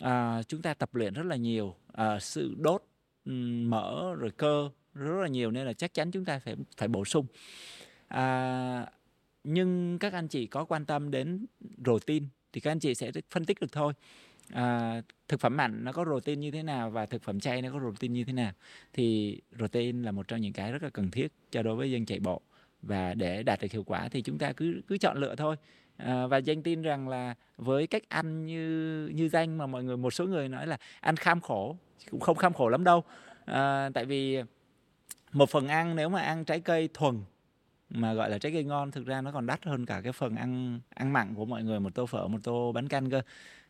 à, chúng ta tập luyện rất là nhiều à, sự đốt mỡ rồi cơ rất là nhiều nên là chắc chắn chúng ta phải phải bổ sung à, nhưng các anh chị có quan tâm đến protein thì các anh chị sẽ phân tích được thôi. À, thực phẩm mặn nó có protein như thế nào và thực phẩm chay nó có protein như thế nào? Thì protein là một trong những cái rất là cần thiết cho đối với dân chạy bộ. Và để đạt được hiệu quả thì chúng ta cứ cứ chọn lựa thôi. À, và danh tin rằng là với cách ăn như như danh mà mọi người một số người nói là ăn kham khổ cũng không kham khổ lắm đâu. À, tại vì một phần ăn nếu mà ăn trái cây thuần mà gọi là trái cây ngon thực ra nó còn đắt hơn cả cái phần ăn ăn mặn của mọi người một tô phở một tô bánh canh cơ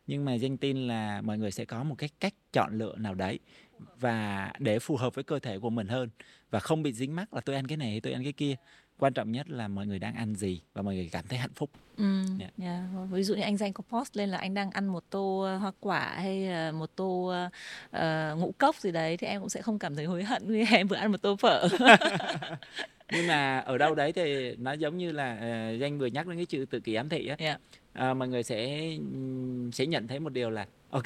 nhưng mà danh tin là mọi người sẽ có một cái cách chọn lựa nào đấy và để phù hợp với cơ thể của mình hơn và không bị dính mắc là tôi ăn cái này tôi ăn cái kia quan trọng nhất là mọi người đang ăn gì và mọi người cảm thấy hạnh phúc. Ừ, yeah. Dạ. Yeah. Ví dụ như anh danh có post lên là anh đang ăn một tô ờ, hoa quả hay một tô uh, ngũ cốc gì đấy thì em cũng sẽ không cảm thấy hối hận vì em vừa ăn một tô phở. Nhưng mà ở đâu đấy thì nó giống như là uh, danh vừa nhắc đến cái chữ tự kỷ ám thị á. Yeah. Uh, mọi người sẽ sẽ nhận thấy một điều là ok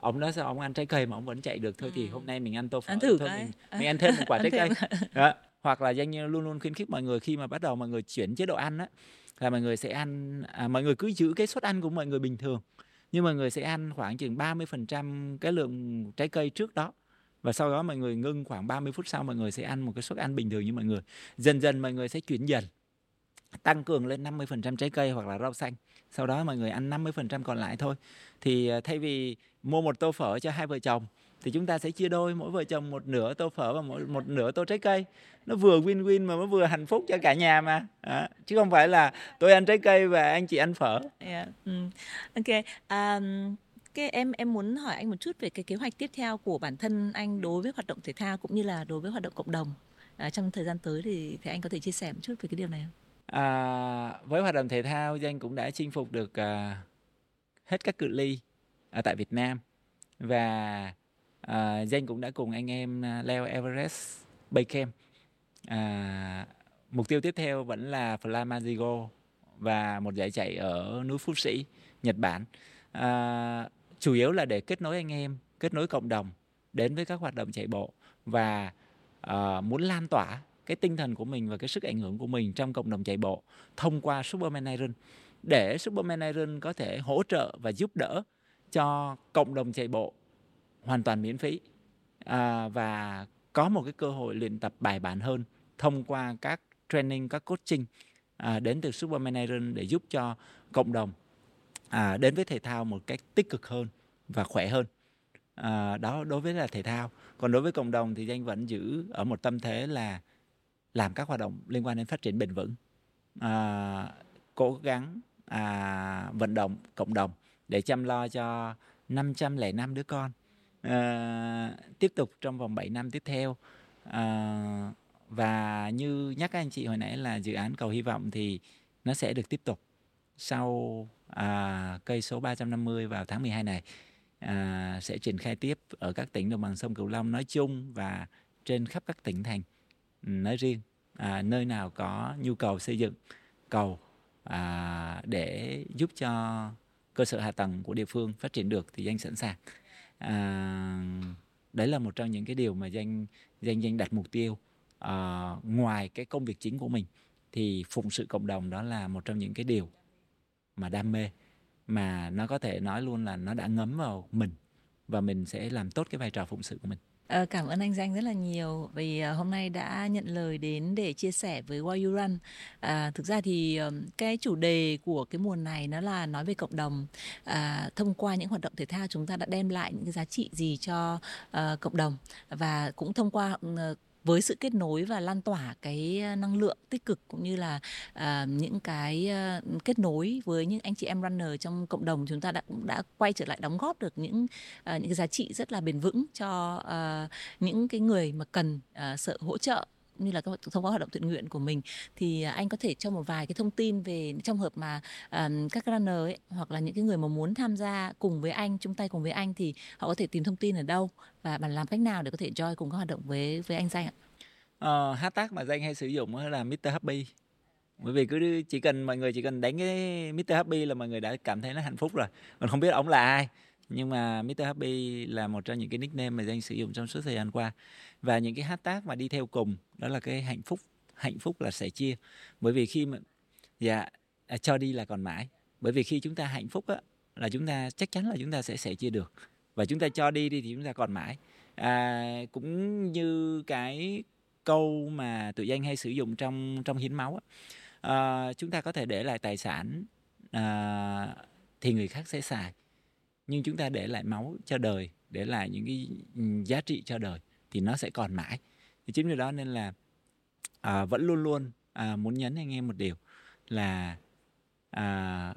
ông đó sao ông ăn trái cây mà ông vẫn chạy được thôi ừ. thì hôm nay mình ăn tô phở ăn thử thôi cái. mình, mình ăn thêm một quả trái cây đó hoặc là danh như luôn luôn khuyến khích mọi người khi mà bắt đầu mọi người chuyển chế độ ăn á là mọi người sẽ ăn à, mọi người cứ giữ cái suất ăn của mọi người bình thường nhưng mọi người sẽ ăn khoảng chừng 30% cái lượng trái cây trước đó và sau đó mọi người ngưng khoảng 30 phút sau mọi người sẽ ăn một cái suất ăn bình thường như mọi người. Dần dần mọi người sẽ chuyển dần tăng cường lên 50% trái cây hoặc là rau xanh. Sau đó mọi người ăn 50% còn lại thôi. Thì à, thay vì mua một tô phở cho hai vợ chồng thì chúng ta sẽ chia đôi mỗi vợ chồng một nửa tô phở và một, một nửa tô trái cây. Nó vừa win win mà nó vừa hạnh phúc cho cả nhà mà. À, chứ không phải là tôi ăn trái cây và anh chị ăn phở. Yeah. ok um, cái em em muốn hỏi anh một chút về cái kế hoạch tiếp theo của bản thân anh đối với hoạt động thể thao cũng như là đối với hoạt động cộng đồng. À, trong thời gian tới thì thì anh có thể chia sẻ một chút về cái điều này không? À, với hoạt động thể thao danh cũng đã chinh phục được à, hết các cự ly ở tại Việt Nam. Và à, danh cũng đã cùng anh em à, leo Everest Base Camp à, mục tiêu tiếp theo vẫn là Flamazigo và một giải chạy ở núi Phú Sĩ Nhật Bản. À, chủ yếu là để kết nối anh em kết nối cộng đồng đến với các hoạt động chạy bộ và uh, muốn lan tỏa cái tinh thần của mình và cái sức ảnh hưởng của mình trong cộng đồng chạy bộ thông qua Superman Iron. Để Superman Iron có thể hỗ trợ và giúp đỡ cho cộng đồng chạy bộ hoàn toàn miễn phí à, và có một cái cơ hội luyện tập bài bản hơn thông qua các training các coaching à, đến từ Superman Iron để giúp cho cộng đồng à, đến với thể thao một cách tích cực hơn và khỏe hơn. À, đó đối với là thể thao. Còn đối với cộng đồng thì danh vẫn giữ ở một tâm thế là làm các hoạt động liên quan đến phát triển bền vững. À, cố gắng à, vận động cộng đồng để chăm lo cho 505 đứa con à, tiếp tục trong vòng 7 năm tiếp theo. À, và như nhắc các anh chị hồi nãy là dự án cầu hy vọng thì nó sẽ được tiếp tục sau à, cây số 350 vào tháng 12 này à, sẽ triển khai tiếp ở các tỉnh đồng bằng sông Cửu Long nói chung và trên khắp các tỉnh thành ừ, nói riêng. À, nơi nào có nhu cầu xây dựng cầu à, để giúp cho cơ sở hạ tầng của địa phương phát triển được thì danh sẵn sàng. À, đấy là một trong những cái điều mà danh danh danh đặt mục tiêu à, ngoài cái công việc chính của mình thì phụng sự cộng đồng đó là một trong những cái điều mà đam mê mà nó có thể nói luôn là nó đã ngấm vào mình và mình sẽ làm tốt cái vai trò phụng sự của mình À, cảm ơn anh Danh rất là nhiều vì ờ, hôm nay đã nhận lời đến để chia sẻ với Why You Run. À, thực ra thì cái chủ đề của cái mùa này nó là nói về cộng đồng. À, thông qua những hoạt động thể thao chúng ta đã đem lại những cái giá trị gì cho uh, cộng đồng và cũng thông qua uh, với sự kết nối và lan tỏa cái ờ, năng lượng tích cực cũng như là uh, những cái uh, kết nối với những anh chị em runner trong cộng đồng chúng ta đã cũng đã quay trở lại đóng góp được những uh, những cái giá trị rất là bền vững cho uh, những cái người mà cần uh, sự hỗ trợ như là thông qua hoạt động thiện nguyện của mình thì à, anh có thể cho một vài cái thông tin về trong hợp mà um, các runner ấy hoặc là những cái người mà muốn tham gia cùng với anh chung tay cùng với anh thì họ có thể tìm thông tin ở đâu và bạn làm cách nào để có thể join cùng các hoạt động với với anh danh ạ? Uh, hashtag mà danh hay sử dụng là Mr Happy. Bởi vì cứ chỉ cần mọi người chỉ cần đánh cái Mr Happy là mọi người đã cảm thấy nó hạnh phúc rồi. Mình không biết ông là ai nhưng mà Mr Happy là một trong những cái nickname mà danh sử dụng trong suốt thời gian qua. Và những cái hashtag mà đi theo cùng đó là cái hạnh phúc hạnh phúc là sẻ chia. Bởi vì khi mà dạ à, cho đi là còn mãi. Bởi vì khi chúng ta hạnh phúc á là chúng ta chắc chắn là chúng ta sẽ sẻ chia được. Và chúng ta cho đi đi thì chúng ta còn mãi. À, cũng như cái câu mà tụi danh hay sử dụng trong trong hiến máu à, chúng ta có thể để lại tài sản à, thì người khác sẽ xài nhưng chúng ta để lại máu cho đời để lại những cái ừ, giá trị cho đời thì nó sẽ còn mãi thì chính vì đó nên là à, vẫn luôn luôn à, muốn nhấn anh em một điều là à,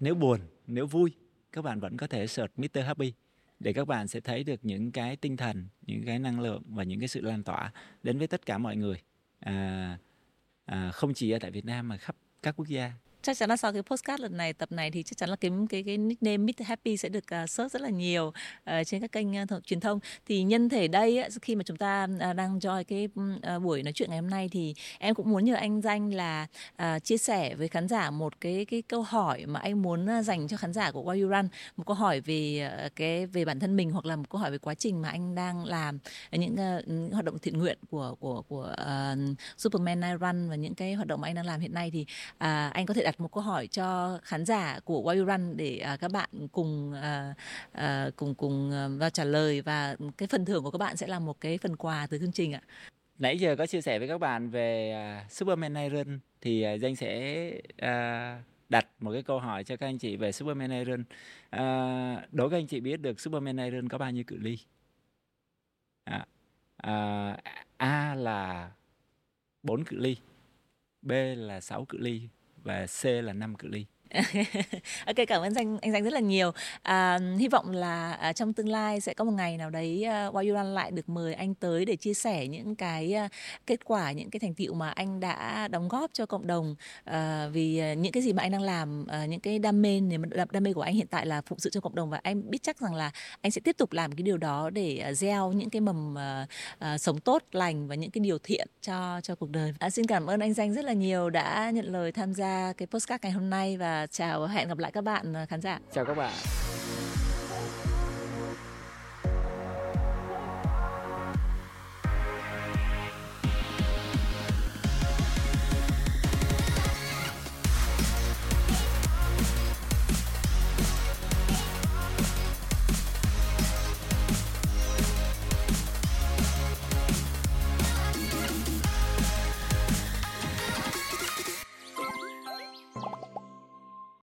nếu buồn nếu vui các bạn vẫn có thể search Mr. Happy để các bạn sẽ thấy được những cái tinh thần những cái năng lượng và những cái sự lan tỏa đến với tất cả mọi người à, à, không chỉ ở tại Việt Nam mà khắp các quốc gia chắc chắn là sau cái postcard lần này tập này thì chắc chắn là cái cái cái nickname Mr Happy sẽ được uh, search rất là nhiều uh, trên các kênh uh, truyền thông. Thì nhân thể đây khi mà chúng ta uh, đang join cái uh, buổi nói chuyện ngày hôm nay thì em cũng muốn nhờ anh danh là uh, chia sẻ với khán giả một cái cái câu hỏi mà anh muốn uh, dành cho khán giả của Why You Run. Một câu hỏi về uh, cái về bản thân mình hoặc là một câu hỏi về quá trình mà anh đang làm những, uh, những hoạt động thiện nguyện của của của uh, Superman Night Run và những cái hoạt động mà anh đang làm hiện nay thì uh, anh có thể đặt đặt một câu hỏi cho khán giả của Why You Run để uh, các bạn cùng uh, uh, cùng cùng uh, vào trả lời và cái phần thưởng của các bạn sẽ là một cái phần quà từ chương trình ạ. Nãy giờ có chia sẻ với các bạn về uh, Superman Iron thì uh, danh sẽ uh, đặt một cái câu hỏi cho các anh chị về Superman Iron. Uh, đố các anh chị biết được Superman Iron có bao nhiêu cự ly? À, uh, A là 4 cự ly, B là 6 cự ly và C là 5 cự ly. ok cảm ơn anh anh danh rất là nhiều à, hy vọng là à, trong tương lai sẽ có một ngày nào đấy à, uh, Why You Run lại được mời anh tới để chia sẻ những cái uh, kết quả những cái thành tựu mà anh đã đóng góp cho cộng đồng uh, vì uh, những cái gì mà anh đang làm uh, những cái đam mê niềm đam mê của anh hiện tại là phụng sự cho cộng đồng và em biết chắc rằng là anh sẽ tiếp tục làm cái điều đó để uh, gieo những cái mầm uh, uh, sống tốt lành và những cái điều thiện cho cho cuộc đời. À, xin cảm ơn anh danh rất là nhiều đã nhận lời tham gia cái postcard ngày hôm nay và chào hẹn gặp lại các bạn à, khán giả. Chào các bạn.